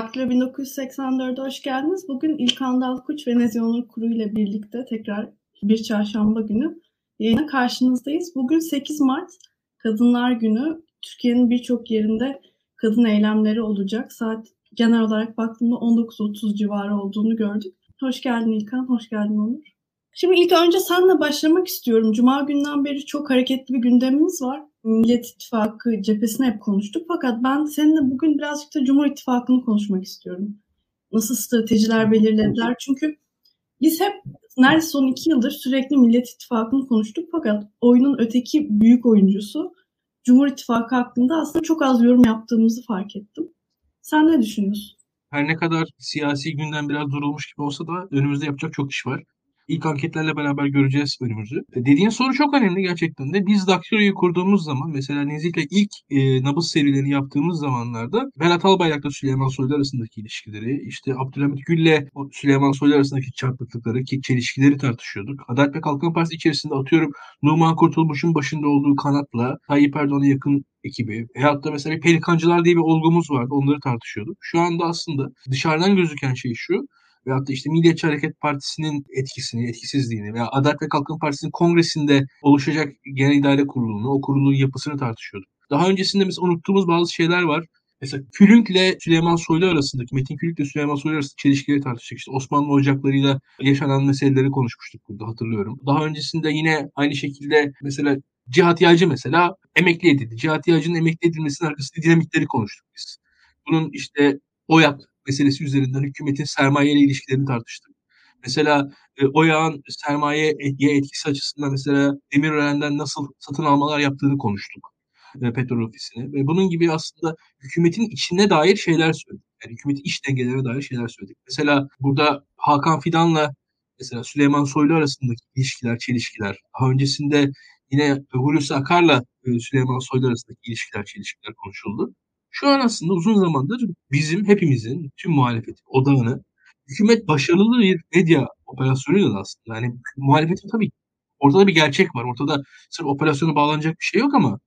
Daktilo 1984'e hoş geldiniz. Bugün İlkan Dalkuç ve Nezih Onur Kuru ile birlikte tekrar bir çarşamba günü yayına karşınızdayız. Bugün 8 Mart Kadınlar Günü. Türkiye'nin birçok yerinde kadın eylemleri olacak. Saat genel olarak baktığımda 19.30 civarı olduğunu gördük. Hoş geldin İlkan, hoş geldin Onur. Şimdi ilk önce senle başlamak istiyorum. Cuma günden beri çok hareketli bir gündemimiz var. Millet İttifakı cephesine hep konuştuk. Fakat ben seninle bugün birazcık da Cumhur İttifakı'nı konuşmak istiyorum. Nasıl stratejiler belirlediler? Çünkü biz hep neredeyse son iki yıldır sürekli Millet İttifakı'nı konuştuk. Fakat oyunun öteki büyük oyuncusu Cumhur İttifakı hakkında aslında çok az yorum yaptığımızı fark ettim. Sen ne düşünüyorsun? Her ne kadar siyasi gündem biraz durulmuş gibi olsa da önümüzde yapacak çok iş var. İlk anketlerle beraber göreceğiz bölümümüzü. E, dediğin soru çok önemli gerçekten de. Biz Daktilo'yu kurduğumuz zaman mesela Nezih'le ilk e, nabız serilerini yaptığımız zamanlarda Berat Albayrak'la Süleyman Soylu arasındaki ilişkileri, işte Abdülhamit Gül'le Süleyman Soylu arasındaki çarpıklıkları, ki çelişkileri tartışıyorduk. Adalet ve Kalkınma Partisi içerisinde atıyorum Numan Kurtulmuş'un başında olduğu kanatla Tayyip Erdoğan'a yakın ekibi veyahut da mesela pelikancılar diye bir olgumuz vardı. Onları tartışıyorduk. Şu anda aslında dışarıdan gözüken şey şu veyahut da işte Milliyetçi Hareket Partisi'nin etkisini, etkisizliğini veya Adalet ve Kalkınma Partisi'nin kongresinde oluşacak genel idare kurulunu, o kurulun yapısını tartışıyorduk. Daha öncesinde mesela unuttuğumuz bazı şeyler var. Mesela Külünk'le Süleyman Soylu arasındaki, Metin Külünk'le Süleyman Soylu arasındaki çelişkileri tartıştık. İşte Osmanlı ocaklarıyla yaşanan meseleleri konuşmuştuk burada hatırlıyorum. Daha öncesinde yine aynı şekilde mesela Cihat Yağcı mesela emekli edildi. Cihat Yağcı'nın emekli edilmesinin arkasında dinamikleri konuştuk biz. Bunun işte OYAK meselesi üzerinden hükümetin sermaye ile ilişkilerini tartıştık. Mesela e, o yağın sermayeye etkisi açısından mesela Demirören'den nasıl satın almalar yaptığını konuştuk e, petrol ofisine. Ve bunun gibi aslında hükümetin içine dair şeyler söyledik. Yani hükümetin iş dengelerine dair şeyler söyledik. Mesela burada Hakan Fidan'la mesela Süleyman Soylu arasındaki ilişkiler, çelişkiler. Daha öncesinde yine Hulusi Akar'la e, Süleyman Soylu arasındaki ilişkiler, çelişkiler konuşuldu. Şu an aslında uzun zamandır bizim hepimizin tüm muhalefetin odağını hükümet başarılı bir medya operasyonuyla aslında. Yani muhalefetin tabii ortada bir gerçek var. Ortada sırf operasyona bağlanacak bir şey yok ama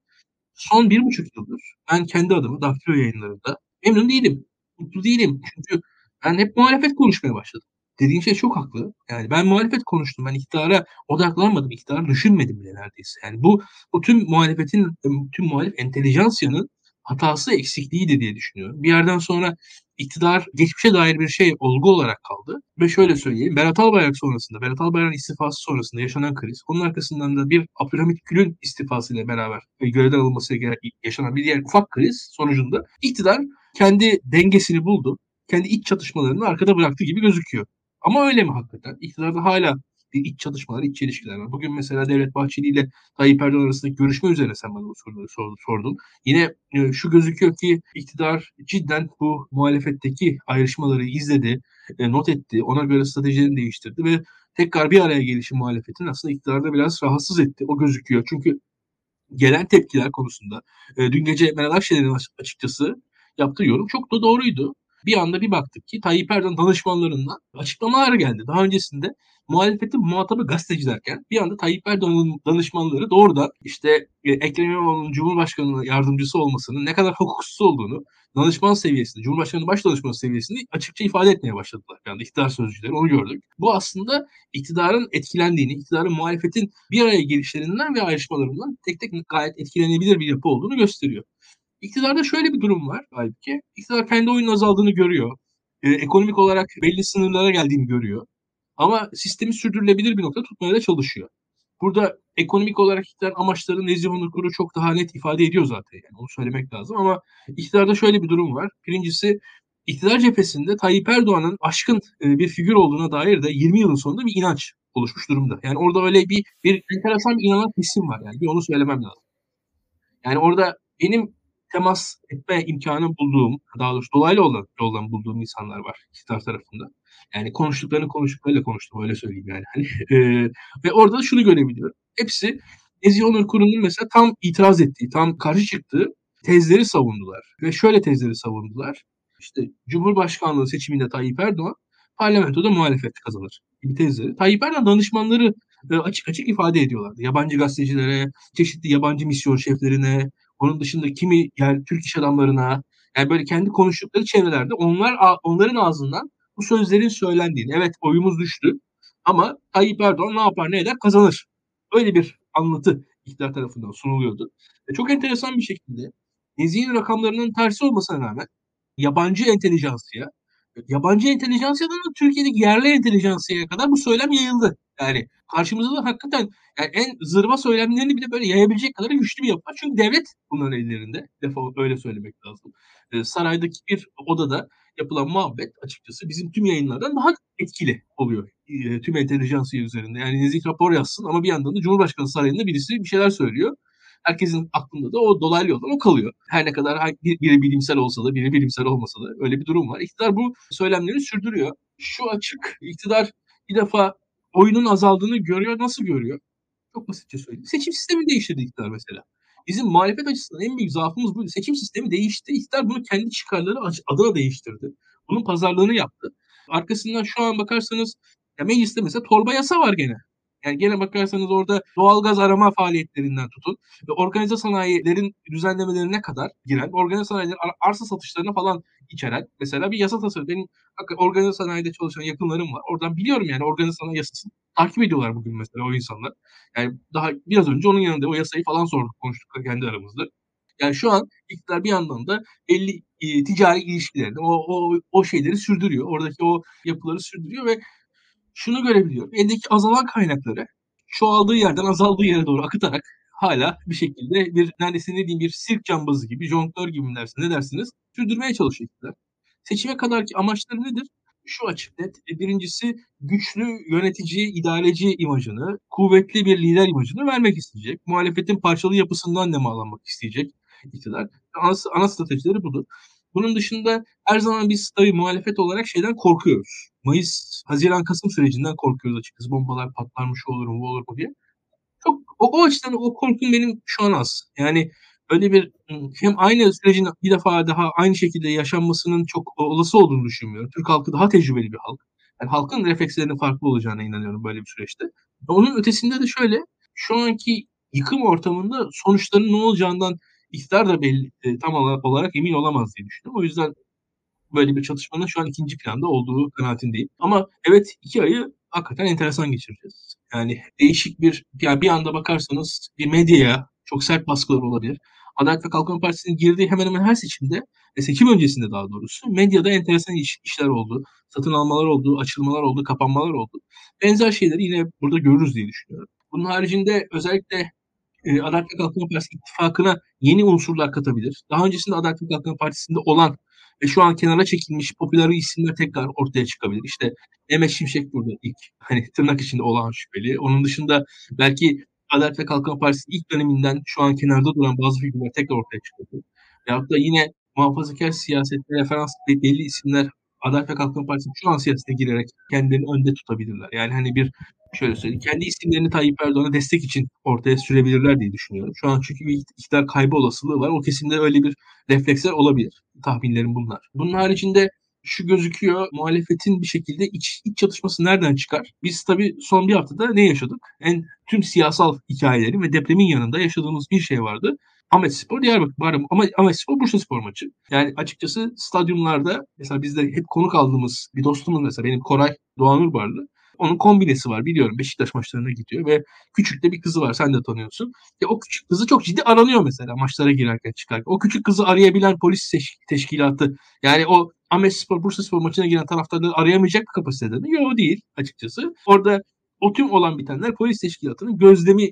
son bir buçuk yıldır ben kendi adıma Daktilo yayınlarında memnun değilim. Mutlu değilim. Çünkü ben hep muhalefet konuşmaya başladım. Dediğin şey çok haklı. Yani ben muhalefet konuştum. Ben iktidara odaklanmadım. İktidarı düşünmedim bile neredeyse. Yani bu, bu tüm muhalefetin, tüm muhalif entelijansiyanın hatası eksikliğiydi diye düşünüyorum. Bir yerden sonra iktidar geçmişe dair bir şey olgu olarak kaldı. Ve şöyle söyleyeyim. Berat Albayrak sonrasında, Berat Albayrak'ın istifası sonrasında yaşanan kriz, onun arkasından da bir Abdülhamit Gül'ün istifasıyla beraber görevden alınması yaşanan bir diğer ufak kriz sonucunda iktidar kendi dengesini buldu. Kendi iç çatışmalarını arkada bıraktı gibi gözüküyor. Ama öyle mi hakikaten? İktidarda hala iç çatışmalar, iç çelişkiler var. Bugün mesela Devlet Bahçeli ile Tayyip Erdoğan arasındaki görüşme üzerine sen bana bu soruları sordun. Yine e, şu gözüküyor ki iktidar cidden bu muhalefetteki ayrışmaları izledi, e, not etti, ona göre stratejilerini değiştirdi ve tekrar bir araya gelişi muhalefetin aslında iktidarda biraz rahatsız etti. O gözüküyor. Çünkü gelen tepkiler konusunda e, dün gece Meral Akşener'in açıkçası yaptığı yorum çok da doğruydu. Bir anda bir baktık ki Tayyip Erdoğan danışmanlarından açıklamalar geldi. Daha öncesinde muhalefetin muhatabı gazetecilerken bir anda Tayyip Erdoğan'ın danışmanları doğrudan işte e, Ekrem İmamoğlu'nun Cumhurbaşkanı yardımcısı olmasının ne kadar hukuksuz olduğunu danışman seviyesinde, Cumhurbaşkanı baş danışmanı seviyesinde açıkça ifade etmeye başladılar. Yani iktidar sözcüleri onu gördük. Bu aslında iktidarın etkilendiğini, iktidarın muhalefetin bir araya gelişlerinden ve ayrışmalarından tek tek gayet etkilenebilir bir yapı olduğunu gösteriyor. İktidarda şöyle bir durum var halbuki. İktidar kendi oyunun azaldığını görüyor. Ee, ekonomik olarak belli sınırlara geldiğini görüyor. Ama sistemi sürdürülebilir bir nokta tutmaya da çalışıyor. Burada ekonomik olarak iktidar amaçlarını Nezih Onur Kuru çok daha net ifade ediyor zaten. Yani onu söylemek lazım ama iktidarda şöyle bir durum var. Birincisi iktidar cephesinde Tayyip Erdoğan'ın aşkın e, bir figür olduğuna dair de 20 yılın sonunda bir inanç oluşmuş durumda. Yani orada öyle bir bir enteresan bir inanan kesim var yani. Bir onu söylemem lazım. Yani orada benim temas etme imkanı bulduğum, daha doğrusu dolaylı olan yoldan bulduğum insanlar var iktidar tarafında. Yani konuştuklarını konuştuklarıyla konuştum öyle söyleyeyim yani. Hani, e, ve orada da şunu görebiliyorum. Hepsi Nezih Onur Kurum'un mesela tam itiraz ettiği, tam karşı çıktığı tezleri savundular. Ve şöyle tezleri savundular. İşte Cumhurbaşkanlığı seçiminde Tayyip Erdoğan parlamentoda muhalefet kazanır gibi tezleri. Tayyip Erdoğan danışmanları e, açık açık ifade ediyorlardı. Yabancı gazetecilere, çeşitli yabancı misyon şeflerine, onun dışında kimi yani Türk iş adamlarına Yani böyle kendi konuştukları çevrelerde onlar onların ağzından bu sözlerin söylendiğini. Evet oyumuz düştü ama Tayyip Erdoğan ne yapar ne eder kazanır. Öyle bir anlatı iktidar tarafından sunuluyordu. Ve çok enteresan bir şekilde Nezih'in rakamlarının tersi olmasına rağmen yabancı entelijansiya, yabancı entelijansiyadan da Türkiye'deki yerli entelijansiyaya kadar bu söylem yayıldı. Yani karşımızda da hakikaten yani en zırva söylemlerini bile böyle yayabilecek kadar güçlü bir yapı. Çünkü devlet bunların ellerinde. Defa öyle söylemek lazım. Ee, saraydaki bir odada yapılan muhabbet açıkçası bizim tüm yayınlardan daha etkili oluyor. E, tüm entelijansiya üzerinde. Yani nezih rapor yazsın ama bir yandan da Cumhurbaşkanı sarayında birisi bir şeyler söylüyor. Herkesin aklında da o dolaylı yoldan o kalıyor. Her ne kadar biri bilimsel olsa da biri bilimsel olmasa da öyle bir durum var. İktidar bu söylemleri sürdürüyor. Şu açık iktidar bir defa oyunun azaldığını görüyor. Nasıl görüyor? Çok basitçe söyleyeyim. Seçim sistemi değiştirdi iktidar mesela. Bizim muhalefet açısından en büyük zaafımız buydu. Seçim sistemi değişti. İktidar bunu kendi çıkarları adına değiştirdi. Bunun pazarlığını yaptı. Arkasından şu an bakarsanız ya mecliste mesela torba yasa var gene. Yani gene bakarsanız orada doğalgaz arama faaliyetlerinden tutun ve organize sanayilerin düzenlemelerine kadar giren, organize sanayilerin arsa satışlarına falan içeren mesela bir yasa tasarı. Benim organize sanayide çalışan yakınlarım var. Oradan biliyorum yani organize sanayi yasasını takip ediyorlar bugün mesela o insanlar. Yani daha biraz önce onun yanında o yasayı falan sorduk, konuştuk kendi aramızda. Yani şu an iktidar bir yandan da belli e, ticari ilişkilerini, o, o, o şeyleri sürdürüyor. Oradaki o yapıları sürdürüyor ve şunu görebiliyorum. Eldeki azalan kaynakları çoğaldığı yerden azaldığı yere doğru akıtarak hala bir şekilde bir neredeyse ne diyeyim bir sirk cambazı gibi, jonglör gibi mi dersiniz, ne dersiniz sürdürmeye çalışıyor iktidar. Seçime kadarki amaçları nedir? Şu açık net. E, birincisi güçlü yönetici, idareci imajını, kuvvetli bir lider imajını vermek isteyecek. Muhalefetin parçalı yapısından nemalanmak isteyecek iktidar. Ana, ana stratejileri budur. Bunun dışında her zaman biz tabii muhalefet olarak şeyden korkuyoruz. Mayıs, Haziran, Kasım sürecinden korkuyoruz açıkçası. Bombalar patlarmış olur mu, bu olur mu diye. Çok o, o açıdan o korkum benim şu an az. Yani öyle bir hem aynı sürecin bir defa daha aynı şekilde yaşanmasının çok olası olduğunu düşünmüyorum. Türk halkı daha tecrübeli bir halk. Yani halkın reflekslerinin farklı olacağına inanıyorum böyle bir süreçte. Onun ötesinde de şöyle, şu anki yıkım ortamında sonuçların ne olacağından iktidar da belli, e, tam olarak emin olamaz diye düşünüyorum. O yüzden böyle bir çatışmanın şu an ikinci planda olduğu kanaatindeyim. Ama evet iki ayı hakikaten enteresan geçireceğiz. Yani değişik bir, yani bir anda bakarsanız bir medyaya çok sert baskılar olabilir. Adalet ve Kalkınma Partisi'nin girdiği hemen hemen her seçimde, ve seçim öncesinde daha doğrusu, medyada enteresan iş, işler oldu. Satın almalar oldu, açılmalar oldu, kapanmalar oldu. Benzer şeyleri yine burada görürüz diye düşünüyorum. Bunun haricinde özellikle e, Adalet ve Kalkınma Partisi ittifakına yeni unsurlar katabilir. Daha öncesinde Adalet ve Kalkınma Partisi'nde olan ve şu an kenara çekilmiş popüler isimler tekrar ortaya çıkabilir. İşte Mehmet Şimşek burada ilk hani tırnak içinde olan şüpheli. Onun dışında belki Adalet ve Kalkınma Partisi ilk döneminden şu an kenarda duran bazı figürler tekrar ortaya çıkabilir. Veyahut da yine muhafazakar siyasette referans belli isimler Adalet ve Kalkınma Partisi şu an siyasete girerek kendilerini önde tutabilirler. Yani hani bir şöyle söyleyeyim. Kendi isimlerini Tayyip Erdoğan'a destek için ortaya sürebilirler diye düşünüyorum. Şu an çünkü bir iktidar kaybı olasılığı var. O kesimde öyle bir refleksler olabilir. Tahminlerim bunlar. Bunun haricinde şu gözüküyor muhalefetin bir şekilde iç, iç çatışması nereden çıkar? Biz tabii son bir haftada ne yaşadık? En tüm siyasal hikayelerin ve depremin yanında yaşadığımız bir şey vardı. Ahmet Spor, Diyarbakır, ama Ahmet Spor, Bursa Spor maçı. Yani açıkçası stadyumlarda mesela bizde hep konuk aldığımız bir dostumuz mesela benim Koray Doğanur vardı. Onun kombinesi var biliyorum Beşiktaş maçlarına gidiyor ve küçük de bir kızı var sen de tanıyorsun. Ya o küçük kızı çok ciddi aranıyor mesela maçlara girerken çıkarken. O küçük kızı arayabilen polis teşkilatı yani o Ahmet Spor, Bursa Spor maçına giren taraftarları arayamayacak kapasitede mi? Yok değil açıkçası. Orada o tüm olan bitenler polis teşkilatının gözlemi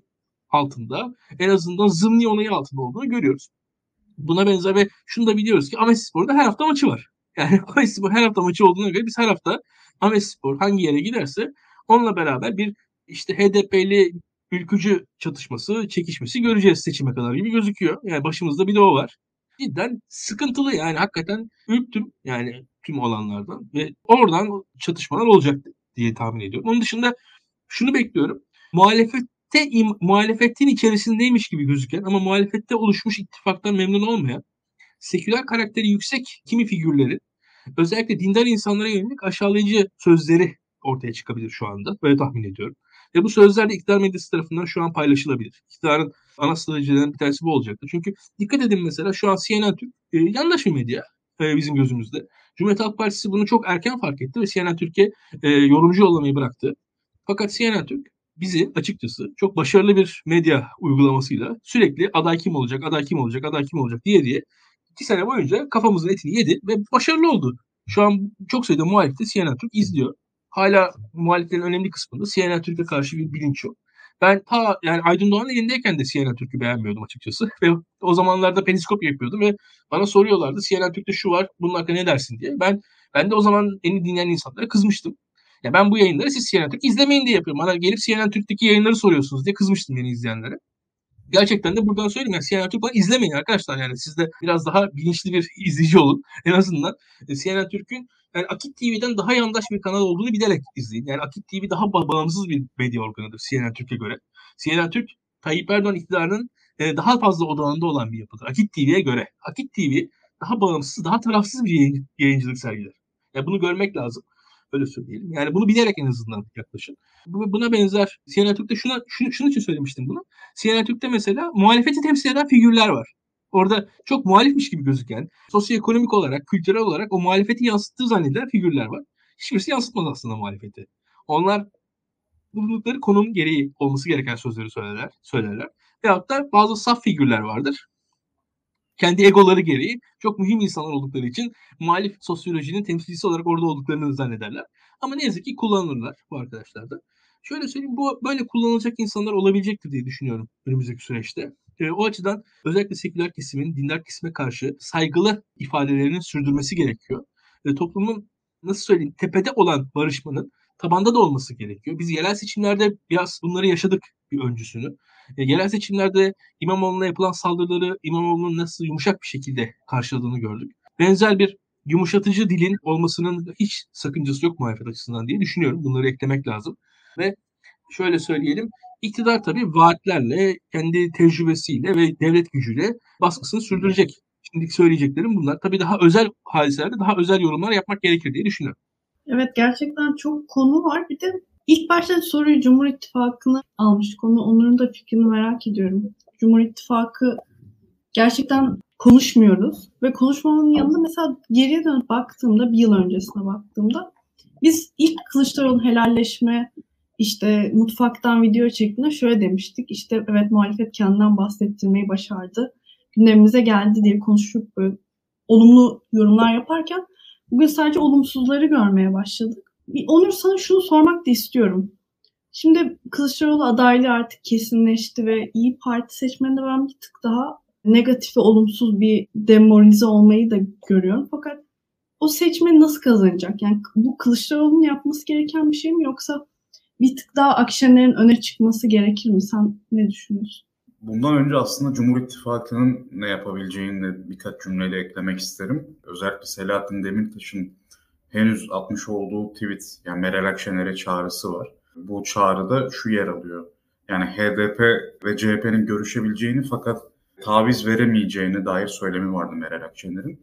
altında en azından zımni onayı altında olduğunu görüyoruz. Buna benzer ve şunu da biliyoruz ki Ahmet Spor'da her hafta maçı var. Yani Ahmet Spor her hafta maçı olduğuna göre biz her hafta Amespor hangi yere giderse onunla beraber bir işte HDP'li ülkücü çatışması, çekişmesi göreceğiz seçime kadar gibi gözüküyor. Yani başımızda bir de o var. Cidden sıkıntılı yani hakikaten ürktüm yani tüm olanlardan ve oradan çatışmalar olacak diye tahmin ediyorum. Onun dışında şunu bekliyorum. Muhalefette muhalefetin içerisindeymiş gibi gözüken ama muhalefette oluşmuş ittifaktan memnun olmayan seküler karakteri yüksek kimi figürlerin özellikle dindar insanlara yönelik aşağılayıcı sözleri ortaya çıkabilir şu anda. Böyle tahmin ediyorum. Ve bu sözler de iktidar medyası tarafından şu an paylaşılabilir. İktidarın ana stratejilerden bir tanesi bu olacaktır. Çünkü dikkat edin mesela şu an CNN Türk e, yandaş bir medya e, bizim gözümüzde. Cumhuriyet Halk Partisi bunu çok erken fark etti ve CNN Türkiye e, yorumcu yollamayı bıraktı. Fakat CNN Türk bizi açıkçası çok başarılı bir medya uygulamasıyla sürekli aday kim olacak, aday kim olacak, aday kim olacak diye diye iki sene boyunca kafamızın etini yedi ve başarılı oldu. Şu an çok sayıda muhalif de CNN Türk izliyor. Hala muhaliflerin önemli kısmında CNN Türk'e karşı bir bilinç yok. Ben ta yani Aydın Doğan elindeyken de CNN Türk'ü beğenmiyordum açıkçası. Ve o zamanlarda periskop yapıyordum ve bana soruyorlardı CNN Türk'te şu var bunun hakkında ne dersin diye. Ben ben de o zaman beni dinleyen insanlara kızmıştım. Ya ben bu yayınları siz CNN Türk izlemeyin diye yapıyorum. Bana gelip CNN Türk'teki yayınları soruyorsunuz diye kızmıştım beni izleyenlere. Gerçekten de buradan söyleyeyim yani CNN Türk izlemeyin arkadaşlar yani siz de biraz daha bilinçli bir izleyici olun en azından. E, CNN Türk'ün yani Akit TV'den daha yandaş bir kanal olduğunu bilerek izleyin. Yani Akit TV daha bağımsız bir medya organıdır CNN Türk'e göre. CNN Türk Tayyip Erdoğan iktidarının e, daha fazla odağında olan bir yapıdır. Akit TV'ye göre. Akit TV daha bağımsız, daha tarafsız bir yayın, yayıncılık sergiler. Yani bunu görmek lazım. Öyle söyleyelim. Yani bunu bilerek en azından yaklaşın. Buna benzer CNN Türk'te şuna, şunu, şunu için söylemiştim bunu. CNN Türk'te mesela muhalefeti temsil eden figürler var. Orada çok muhalifmiş gibi gözüken, sosyoekonomik olarak, kültürel olarak o muhalefeti yansıttığı zannedilen figürler var. Hiçbirisi yansıtmaz aslında muhalefeti. Onlar bulundukları konum gereği olması gereken sözleri söylerler. söylerler. Veyahut da bazı saf figürler vardır kendi egoları gereği çok mühim insanlar oldukları için muhalif sosyolojinin temsilcisi olarak orada olduklarını zannederler. Ama ne yazık ki kullanılırlar bu arkadaşlar da. Şöyle söyleyeyim bu böyle kullanılacak insanlar olabilecektir diye düşünüyorum önümüzdeki süreçte. E, o açıdan özellikle seküler kesimin dindar kesime karşı saygılı ifadelerini sürdürmesi gerekiyor. E, toplumun nasıl söyleyeyim tepede olan barışmanın tabanda da olması gerekiyor. Biz yerel seçimlerde biraz bunları yaşadık bir öncüsünü. E, yerel seçimlerde İmamoğlu'na yapılan saldırıları İmamoğlu'nun nasıl yumuşak bir şekilde karşıladığını gördük. Benzer bir yumuşatıcı dilin olmasının hiç sakıncası yok muhalefet açısından diye düşünüyorum. Bunları eklemek lazım. Ve şöyle söyleyelim, iktidar tabii vaatlerle, kendi tecrübesiyle ve devlet gücüyle baskısını sürdürecek. Şimdiki söyleyeceklerim bunlar. Tabii daha özel hadiselerde daha özel yorumlar yapmak gerekir diye düşünüyorum. Evet gerçekten çok konu var. Bir de ilk başta soruyu Cumhur İttifakı'nı almış konu. Onların da fikrini merak ediyorum. Cumhur İttifakı gerçekten konuşmuyoruz. Ve konuşmamanın yanında mesela geriye dönüp baktığımda, bir yıl öncesine baktığımda biz ilk Kılıçdaroğlu'nun helalleşme işte mutfaktan video çektiğinde şöyle demiştik. İşte evet muhalefet kendinden bahsettirmeyi başardı. Gündemimize geldi diye konuşup olumlu yorumlar yaparken Bugün sadece olumsuzları görmeye başladık. Onur sana şunu sormak da istiyorum. Şimdi Kılıçdaroğlu adaylığı artık kesinleşti ve İyi Parti seçmeninde ben bir tık daha negatif ve olumsuz bir demoralize olmayı da görüyorum. Fakat o seçmeni nasıl kazanacak? Yani bu Kılıçdaroğlu'nun yapması gereken bir şey mi yoksa bir tık daha Akşener'in öne çıkması gerekir mi? Sen ne düşünüyorsun? Bundan önce aslında Cumhur İttifakı'nın ne yapabileceğini de birkaç cümleyle eklemek isterim. Özellikle Selahattin Demirtaş'ın henüz atmış olduğu tweet, yani Meral Akşener'e çağrısı var. Bu çağrıda şu yer alıyor. Yani HDP ve CHP'nin görüşebileceğini fakat taviz veremeyeceğine dair söylemi vardı Meral Akşener'in.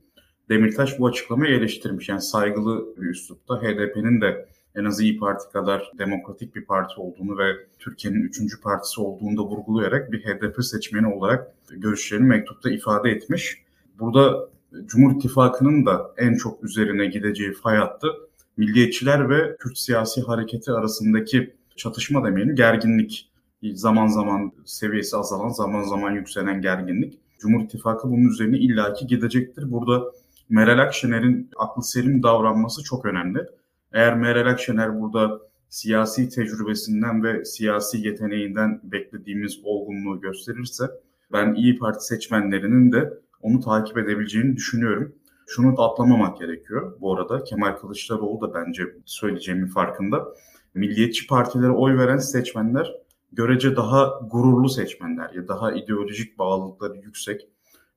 Demirtaş bu açıklamayı eleştirmiş. Yani saygılı bir üslupta HDP'nin de en az İyi Parti kadar demokratik bir parti olduğunu ve Türkiye'nin üçüncü partisi olduğunu da vurgulayarak bir HDP seçmeni olarak görüşlerini mektupta ifade etmiş. Burada Cumhur İttifakı'nın da en çok üzerine gideceği fay hattı milliyetçiler ve Kürt siyasi hareketi arasındaki çatışma demeyelim gerginlik. Zaman zaman seviyesi azalan, zaman zaman yükselen gerginlik. Cumhur İttifakı bunun üzerine illaki gidecektir. Burada Meral Akşener'in aklı selim davranması çok önemli. Eğer Meral Akşener burada siyasi tecrübesinden ve siyasi yeteneğinden beklediğimiz olgunluğu gösterirse ben İyi Parti seçmenlerinin de onu takip edebileceğini düşünüyorum. Şunu da atlamamak gerekiyor bu arada. Kemal Kılıçdaroğlu da bence söyleyeceğimin farkında. Milliyetçi partilere oy veren seçmenler görece daha gururlu seçmenler ya daha ideolojik bağlılıkları yüksek.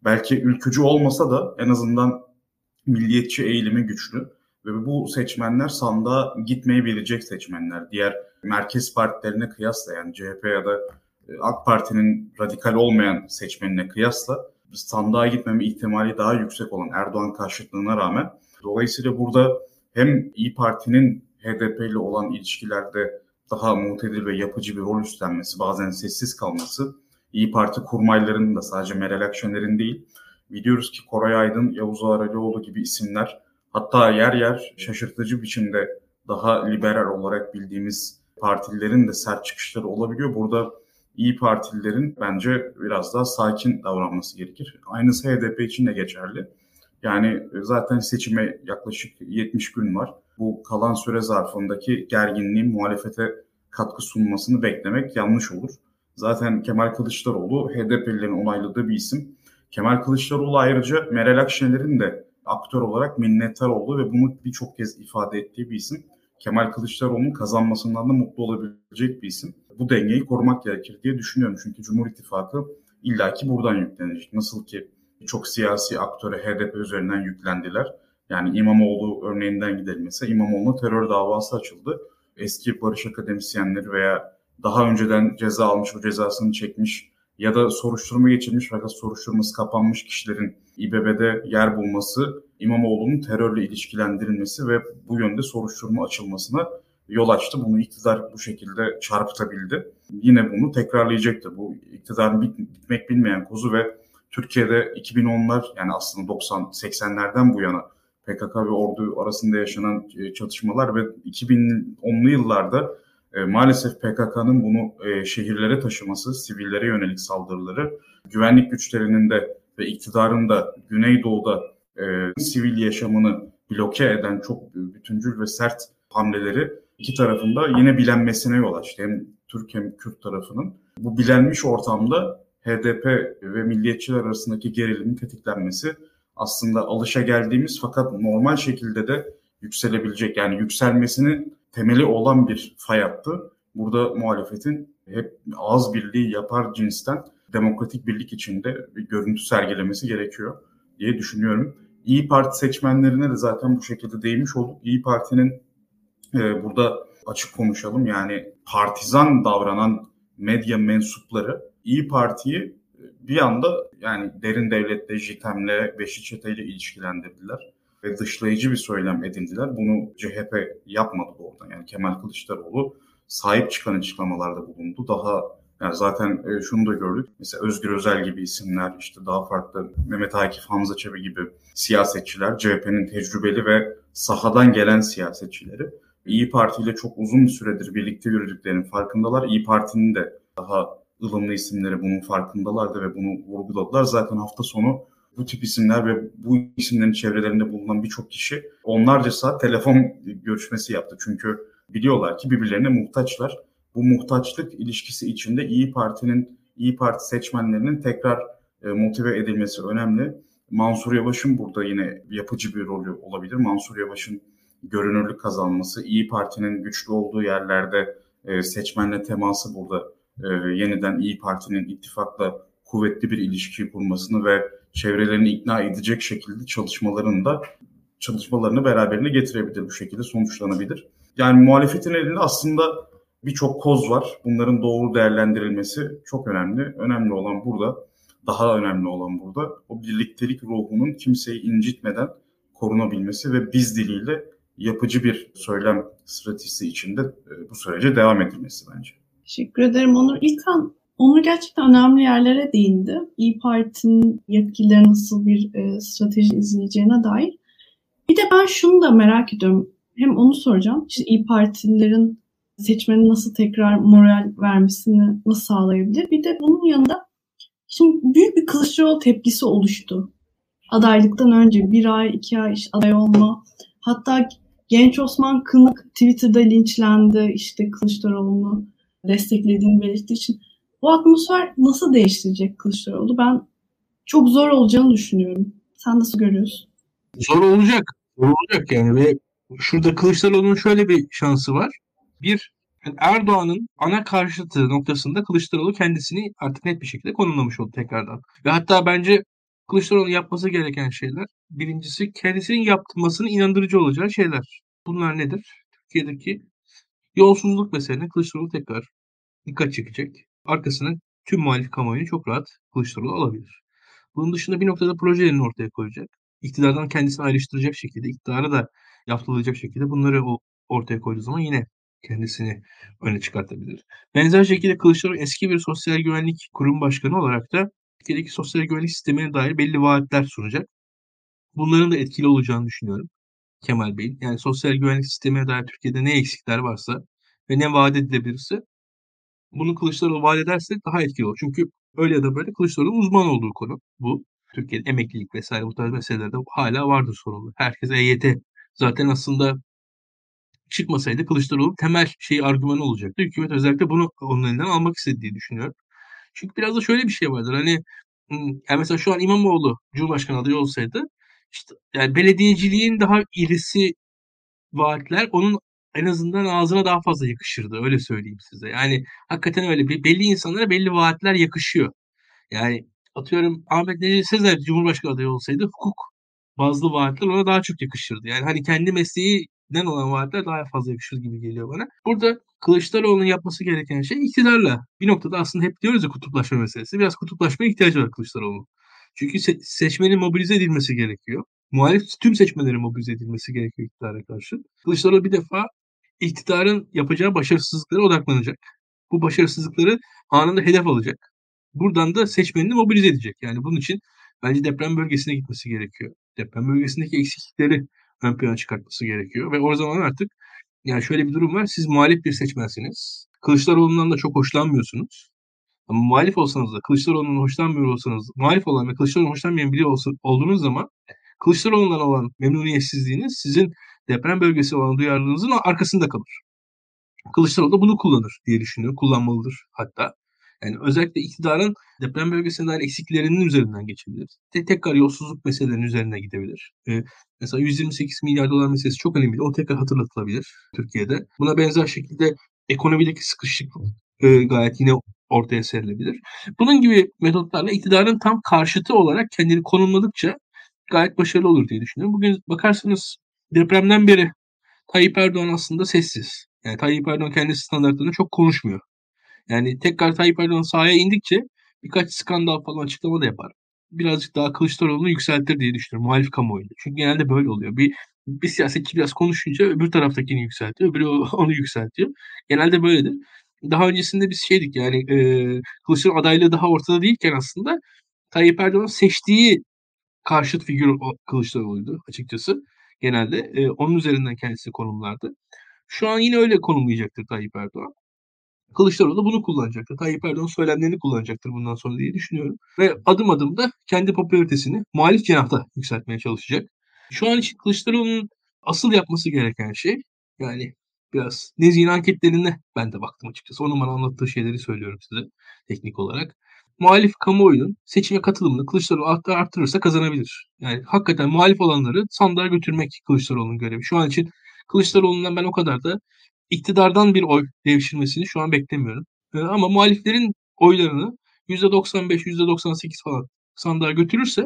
Belki ülkücü olmasa da en azından milliyetçi eğilimi güçlü. Ve bu seçmenler sandığa gitmeyebilecek seçmenler. Diğer merkez partilerine kıyasla yani CHP ya da e, AK Parti'nin radikal olmayan seçmenine kıyasla sandığa gitmeme ihtimali daha yüksek olan Erdoğan karşıtlığına rağmen dolayısıyla burada hem İyi Parti'nin HDP ile olan ilişkilerde daha mutedil ve yapıcı bir rol üstlenmesi, bazen sessiz kalması İyi Parti kurmaylarının da sadece Meral Akşener'in değil. Biliyoruz ki Koray Aydın, Yavuz Ağralioğlu gibi isimler hatta yer yer şaşırtıcı biçimde daha liberal olarak bildiğimiz partilerin de sert çıkışları olabiliyor. Burada İyi Partililerin bence biraz daha sakin davranması gerekir. Aynısı HDP için de geçerli. Yani zaten seçime yaklaşık 70 gün var. Bu kalan süre zarfındaki gerginliğin muhalefete katkı sunmasını beklemek yanlış olur. Zaten Kemal Kılıçdaroğlu HDP'lilerin onayladığı bir isim. Kemal Kılıçdaroğlu ayrıca Meral Akşener'in de aktör olarak minnettar olduğu ve bunu birçok kez ifade ettiği bir isim. Kemal Kılıçdaroğlu'nun kazanmasından da mutlu olabilecek bir isim. Bu dengeyi korumak gerekir diye düşünüyorum. Çünkü Cumhur İttifakı illaki buradan yüklenecek. Nasıl ki çok siyasi aktöre HDP üzerinden yüklendiler. Yani İmamoğlu örneğinden gidelim mesela İmamoğlu'na terör davası açıldı. Eski barış akademisyenleri veya daha önceden ceza almış, o cezasını çekmiş ya da soruşturma geçirmiş fakat soruşturması kapanmış kişilerin İBB'de yer bulması İmamoğlu'nun terörle ilişkilendirilmesi ve bu yönde soruşturma açılmasına yol açtı. Bunu iktidar bu şekilde çarpıtabildi. Yine bunu tekrarlayacaktı. Bu iktidarın bitmek bilmeyen kozu ve Türkiye'de 2010'lar yani aslında 90-80'lerden bu yana PKK ve ordu arasında yaşanan e, çatışmalar ve 2010'lu yıllarda e, maalesef PKK'nın bunu e, şehirlere taşıması, sivillere yönelik saldırıları, güvenlik güçlerinin de ve iktidarın da Güneydoğu'da e, sivil yaşamını bloke eden çok bütüncül ve sert hamleleri iki tarafında yine bilenmesine yol açtı. Hem Türk hem Kürt tarafının. Bu bilenmiş ortamda HDP ve milliyetçiler arasındaki gerilimin tetiklenmesi aslında alışa geldiğimiz fakat normal şekilde de yükselebilecek yani yükselmesinin temeli olan bir fay hattı. Burada muhalefetin hep ağız birliği yapar cinsten demokratik birlik içinde bir görüntü sergilemesi gerekiyor diye düşünüyorum. İyi Parti seçmenlerine de zaten bu şekilde değinmiş olduk. İyi Parti'nin e, burada açık konuşalım yani partizan davranan medya mensupları İyi Parti'yi bir anda yani derin devletle, JITEM'le, Beşi Çete'yle ilişkilendirdiler ve dışlayıcı bir söylem edindiler. Bunu CHP yapmadı orada. Yani Kemal Kılıçdaroğlu sahip çıkan açıklamalarda bulundu. Daha yani zaten e, şunu da gördük. Mesela Özgür Özel gibi isimler, işte daha farklı Mehmet Akif Hamza Çebi gibi siyasetçiler, CHP'nin tecrübeli ve sahadan gelen siyasetçileri İyi Parti ile çok uzun bir süredir birlikte yürüdüklerinin farkındalar. İyi Parti'nin de daha ılımlı isimleri bunun farkındalardı ve bunu vurguladılar. Zaten hafta sonu bu tip isimler ve bu isimlerin çevrelerinde bulunan birçok kişi onlarca saat telefon görüşmesi yaptı. Çünkü biliyorlar ki birbirlerine muhtaçlar. Bu muhtaçlık ilişkisi içinde İyi Parti'nin, İyi Parti seçmenlerinin tekrar e, motive edilmesi önemli. Mansur Yavaş'ın burada yine yapıcı bir rolü olabilir. Mansur Yavaş'ın görünürlük kazanması, İyi Parti'nin güçlü olduğu yerlerde e, seçmenle teması burada e, yeniden İyi Parti'nin ittifakla kuvvetli bir ilişki kurmasını ve çevrelerini ikna edecek şekilde çalışmalarını da çalışmalarını beraberine getirebilir bu şekilde sonuçlanabilir. Yani muhalefetin elinde aslında birçok koz var. Bunların doğru değerlendirilmesi çok önemli. Önemli olan burada, daha önemli olan burada o birliktelik ruhunun kimseyi incitmeden korunabilmesi ve biz diliyle yapıcı bir söylem stratejisi içinde e, bu sürece devam edilmesi bence. Teşekkür ederim Onur. İlkan, Onur gerçekten önemli yerlere değindi. İyi Parti'nin yetkilileri nasıl bir e, strateji izleyeceğine dair. Bir de ben şunu da merak ediyorum. Hem onu soracağım. İşte İyi Partililerin seçmenin nasıl tekrar moral vermesini nasıl sağlayabilir? Bir de bunun yanında şimdi büyük bir Kılıçdaroğlu tepkisi oluştu. Adaylıktan önce bir ay, iki ay işte aday olma. Hatta Genç Osman Kınık Twitter'da linçlendi işte Kılıçdaroğlu'nu desteklediğini belirttiği için. Bu atmosfer nasıl değiştirecek Kılıçdaroğlu? Ben çok zor olacağını düşünüyorum. Sen nasıl görüyorsun? Zor olacak. Zor olacak yani ve şurada Kılıçdaroğlu'nun şöyle bir şansı var. Bir, yani Erdoğan'ın ana karşıtı noktasında Kılıçdaroğlu kendisini artık net bir şekilde konumlamış oldu tekrardan. Ve hatta bence Kılıçdaroğlu yapması gereken şeyler birincisi kendisinin yapmasını inandırıcı olacağı şeyler. Bunlar nedir? Türkiye'deki yolsuzluk meselesine Kılıçdaroğlu tekrar dikkat çekecek. Arkasına tüm muhalif kamuoyunu çok rahat Kılıçdaroğlu alabilir. Bunun dışında bir noktada projelerini ortaya koyacak. İktidardan kendisini ayrıştıracak şekilde, iktidara da yaptırılacak şekilde bunları o ortaya koyduğu zaman yine kendisini öne çıkartabilir. Benzer şekilde Kılıçdaroğlu eski bir sosyal güvenlik kurum başkanı olarak da Türkiye'deki sosyal güvenlik sistemine dair belli vaatler sunacak. Bunların da etkili olacağını düşünüyorum Kemal Bey'in. Yani sosyal güvenlik sistemine dair Türkiye'de ne eksikler varsa ve ne vaat edilebilirse bunu Kılıçdaroğlu vaat ederse daha etkili olur. Çünkü öyle ya da böyle Kılıçdaroğlu uzman olduğu konu bu. Türkiye'de emeklilik vesaire bu tarz meselelerde hala vardır sorunlu. Herkes EYT zaten aslında çıkmasaydı Kılıçdaroğlu temel şey argümanı olacaktı. Hükümet özellikle bunu onun elinden almak istediği düşünüyorum. Çünkü biraz da şöyle bir şey vardır. Hani yani mesela şu an İmamoğlu Cumhurbaşkanı adayı olsaydı işte yani belediyeciliğin daha irisi vaatler onun en azından ağzına daha fazla yakışırdı. Öyle söyleyeyim size. Yani hakikaten öyle. Belli insanlara belli vaatler yakışıyor. Yani atıyorum Ahmet Necdet Sezer Cumhurbaşkanı adayı olsaydı hukuk bazı vaatler ona daha çok yakışırdı. Yani hani kendi mesleğinden olan vaatler daha fazla yakışır gibi geliyor bana. Burada Kılıçdaroğlu'nun yapması gereken şey iktidarla. Bir noktada aslında hep diyoruz ya kutuplaşma meselesi. Biraz kutuplaşmaya ihtiyacı var Kılıçdaroğlu'nun. Çünkü se- seçmenin mobilize edilmesi gerekiyor. Muhalif tüm seçmenlerin mobilize edilmesi gerekiyor iktidara karşı. Kılıçdaroğlu bir defa iktidarın yapacağı başarısızlıklara odaklanacak. Bu başarısızlıkları anında hedef alacak. Buradan da seçmenini mobilize edecek. Yani bunun için bence deprem bölgesine gitmesi gerekiyor. Deprem bölgesindeki eksiklikleri ön plana çıkartması gerekiyor. Ve o zaman artık yani şöyle bir durum var. Siz muhalif bir seçmensiniz. Kılıçdaroğlu'ndan da çok hoşlanmıyorsunuz. Ama muhalif olsanız da Kılıçdaroğlu'ndan hoşlanmıyor olsanız, muhalif olan ve Kılıçdaroğlu'ndan hoşlanmayan biri olsa, olduğunuz zaman Kılıçdaroğlu'ndan olan memnuniyetsizliğiniz sizin deprem bölgesi olan duyarlılığınızın arkasında kalır. Kılıçdaroğlu da bunu kullanır diye düşünüyor. Kullanmalıdır hatta. Yani özellikle iktidarın deprem bölgesine dair eksiklerinin üzerinden geçebilir. Te tekrar yolsuzluk meselelerinin üzerine gidebilir. Ee, mesela 128 milyar dolar meselesi çok önemli. O tekrar hatırlatılabilir Türkiye'de. Buna benzer şekilde ekonomideki sıkışıklık e, gayet yine ortaya serilebilir. Bunun gibi metotlarla iktidarın tam karşıtı olarak kendini konumladıkça gayet başarılı olur diye düşünüyorum. Bugün bakarsanız depremden beri Tayyip Erdoğan aslında sessiz. Yani Tayyip Erdoğan kendi standartlarında çok konuşmuyor. Yani tekrar Tayyip Erdoğan sahaya indikçe birkaç skandal falan açıklama da yapar. Birazcık daha Kılıçdaroğlu'nu yükseltir diye düşünüyorum muhalif kamuoyunda. Çünkü genelde böyle oluyor. Bir, bir siyasetçi biraz konuşunca öbür taraftakini yükseltiyor, öbürü onu yükseltiyor. Genelde böyledir. Daha öncesinde biz şeydik yani e, Kılıçdaroğlu adaylığı daha ortada değilken aslında Tayyip Erdoğan seçtiği karşıt figür Kılıçdaroğlu'ydu açıkçası. Genelde e, onun üzerinden kendisi konumlardı. Şu an yine öyle konumlayacaktır Tayyip Erdoğan. Kılıçdaroğlu bunu kullanacaktır. Tayyip Erdoğan söylemlerini kullanacaktır bundan sonra diye düşünüyorum. Ve adım adım da kendi popülaritesini muhalif cenahta yükseltmeye çalışacak. Şu an için Kılıçdaroğlu'nun asıl yapması gereken şey yani biraz Nezih'in anketlerine ben de baktım açıkçası. Onun bana anlattığı şeyleri söylüyorum size teknik olarak. Muhalif kamuoyunun seçime katılımını Kılıçdaroğlu arttırırsa kazanabilir. Yani hakikaten muhalif olanları sandığa götürmek Kılıçdaroğlu'nun görevi. Şu an için Kılıçdaroğlu'ndan ben o kadar da iktidardan bir oy devşirmesini şu an beklemiyorum. Ee, ama muhaliflerin oylarını %95, %98 falan sandığa götürürse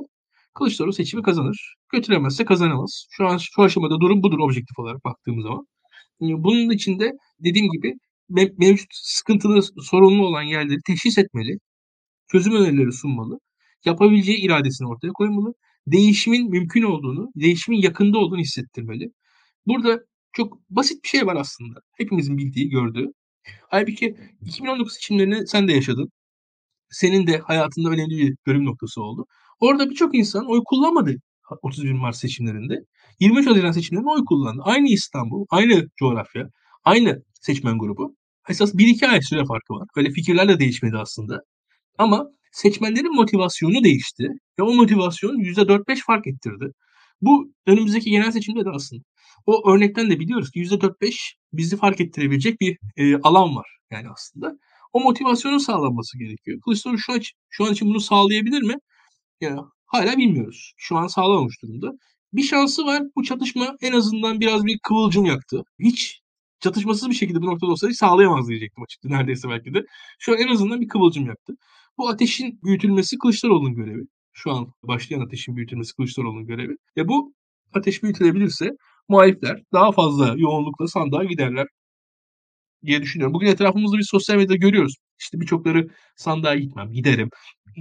Kılıçdaroğlu seçimi kazanır. Götüremezse kazanamaz. Şu an şu aşamada durum budur objektif olarak baktığımız zaman. Ee, bunun için de dediğim gibi mevcut sıkıntılı, sorunlu olan yerleri teşhis etmeli. Çözüm önerileri sunmalı. Yapabileceği iradesini ortaya koymalı. Değişimin mümkün olduğunu, değişimin yakında olduğunu hissettirmeli. Burada çok basit bir şey var aslında. Hepimizin bildiği, gördüğü. Halbuki 2019 seçimlerini sen de yaşadın. Senin de hayatında önemli bir bölüm noktası oldu. Orada birçok insan oy kullanmadı 31 Mart seçimlerinde. 23 Haziran seçimlerinde oy kullandı. Aynı İstanbul, aynı coğrafya, aynı seçmen grubu. Esas 1-2 ay süre farkı var. Böyle fikirler de değişmedi aslında. Ama seçmenlerin motivasyonu değişti ve o motivasyon %4-5 fark ettirdi. Bu önümüzdeki genel seçimde de aslında. O örnekten de biliyoruz ki %4-5 bizi fark ettirebilecek bir e, alan var yani aslında. O motivasyonun sağlanması gerekiyor. Kılıçdaroğlu şu an, şu an için bunu sağlayabilir mi? Yani hala bilmiyoruz. Şu an sağlamamış durumda. Bir şansı var. Bu çatışma en azından biraz bir kıvılcım yaktı. Hiç çatışmasız bir şekilde bu noktada olsaydı sağlayamaz diyecektim açıkçası neredeyse belki de. Şu an en azından bir kıvılcım yaktı. Bu ateşin büyütülmesi Kılıçdaroğlu'nun görevi. Şu an başlayan ateşin büyütülmesi Kılıçdaroğlu'nun görevi. Ve bu ateş büyütülebilirse muhalifler daha fazla yoğunlukla sandığa giderler diye düşünüyorum. Bugün etrafımızda bir sosyal medyada görüyoruz. İşte birçokları sandığa gitmem, giderim.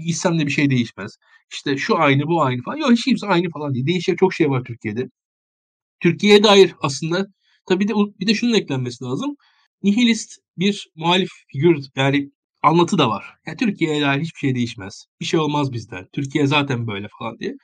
Gitsem de bir şey değişmez. İşte şu aynı, bu aynı falan. Yok hiç kimse aynı falan değil. Değişecek çok şey var Türkiye'de. Türkiye'ye dair aslında tabii de bir de şunun eklenmesi lazım. nihilist bir muhalif figür yani anlatı da var. Yani Türkiye'ye dair hiçbir şey değişmez. Bir şey olmaz bizden. Türkiye zaten böyle falan diye.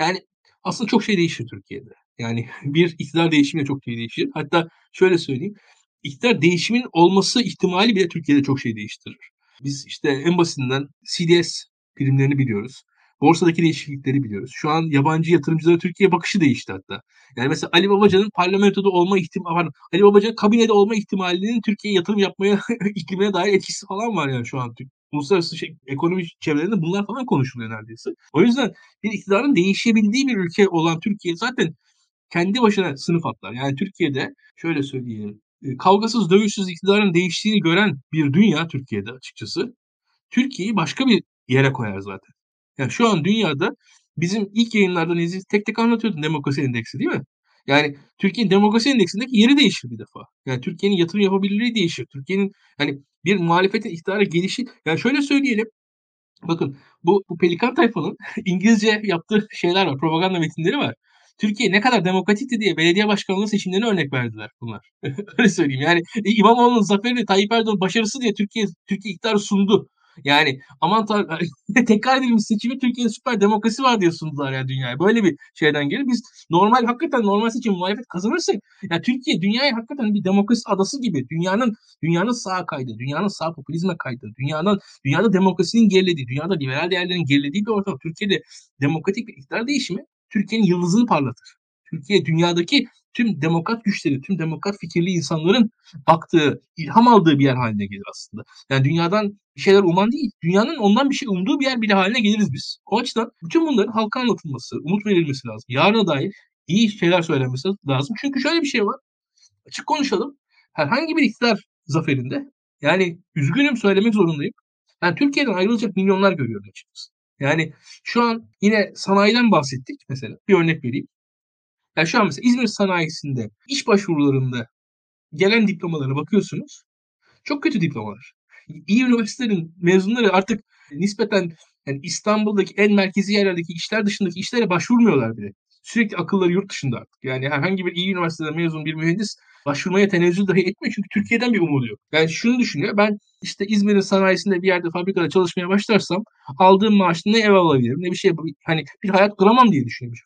Yani aslında çok şey değişir Türkiye'de. Yani bir iktidar değişimiyle çok şey değişir. Hatta şöyle söyleyeyim. İktidar değişimin olması ihtimali bile Türkiye'de çok şey değiştirir. Biz işte en basitinden CDS primlerini biliyoruz. Borsadaki değişiklikleri biliyoruz. Şu an yabancı yatırımcılara Türkiye bakışı değişti hatta. Yani mesela Ali Babacan'ın parlamentoda olma ihtimali, pardon, Ali Babacan'ın kabinede olma ihtimalinin Türkiye'ye yatırım yapmaya, iklimine dair etkisi falan var yani şu an. Uluslararası şey, ekonomi çevrelerinde bunlar falan konuşuluyor neredeyse. O yüzden bir iktidarın değişebildiği bir ülke olan Türkiye zaten kendi başına sınıf atlar. Yani Türkiye'de şöyle söyleyelim. E, kavgasız, dövüşsüz iktidarın değiştiğini gören bir dünya Türkiye'de açıkçası. Türkiye'yi başka bir yere koyar zaten. Yani şu an dünyada bizim ilk yayınlarda Nezih tek tek anlatıyordu demokrasi endeksi değil mi? Yani Türkiye'nin demokrasi endeksindeki yeri değişir bir defa. Yani Türkiye'nin yatırım yapabilirliği değişir. Türkiye'nin hani bir muhalefetin iktidara gelişi yani şöyle söyleyelim. Bakın bu, bu Pelikan tayfanın İngilizce yaptığı şeyler var. Propaganda metinleri var. Türkiye ne kadar demokratikti diye belediye başkanlığı seçimlerine örnek verdiler bunlar. Öyle söyleyeyim. Yani İmamoğlu'nun zaferi Tayyip Erdoğan başarısı diye Türkiye Türkiye iktidarı sundu. Yani aman tekrar edilmiş seçimi Türkiye'de süper demokrasi var diye sundular ya dünyaya. Böyle bir şeyden gelir. Biz normal hakikaten normal seçim muhalefet kazanırsak yani Türkiye dünyaya hakikaten bir demokrasi adası gibi dünyanın dünyanın sağ kaydı, dünyanın sağ popülizme kaydı, dünyanın dünyada demokrasinin gerilediği, dünyada liberal değerlerin gerilediği bir ortam. Türkiye'de demokratik bir iktidar değişimi Türkiye'nin yıldızını parlatır. Türkiye dünyadaki tüm demokrat güçleri, tüm demokrat fikirli insanların baktığı, ilham aldığı bir yer haline gelir aslında. Yani dünyadan bir şeyler uman değil, dünyanın ondan bir şey umduğu bir yer bile haline geliriz biz. O açıdan bütün bunların halka anlatılması, umut verilmesi lazım. Yarına dair iyi şeyler söylenmesi lazım. Çünkü şöyle bir şey var. Açık konuşalım. Herhangi bir iktidar zaferinde yani üzgünüm söylemek zorundayım. Yani Türkiye'den ayrılacak milyonlar görüyorum açıkçası. Yani şu an yine sanayiden bahsettik mesela. Bir örnek vereyim. Yani şu an mesela İzmir sanayisinde iş başvurularında gelen diplomalara bakıyorsunuz. Çok kötü diplomalar. İyi üniversitelerin mezunları artık nispeten yani İstanbul'daki en merkezi yerlerdeki işler dışındaki işlere başvurmuyorlar bile. Sürekli akılları yurt dışında artık. Yani herhangi bir iyi üniversiteden mezun bir mühendis başvurmaya tenezzül dahi etmiyor çünkü Türkiye'den bir umudu yok. Yani şunu düşünüyor. Ben işte İzmir'in sanayisinde bir yerde fabrikada çalışmaya başlarsam aldığım maaşla ne ev alabilirim ne bir şey hani bir hayat kuramam diye düşünüyor.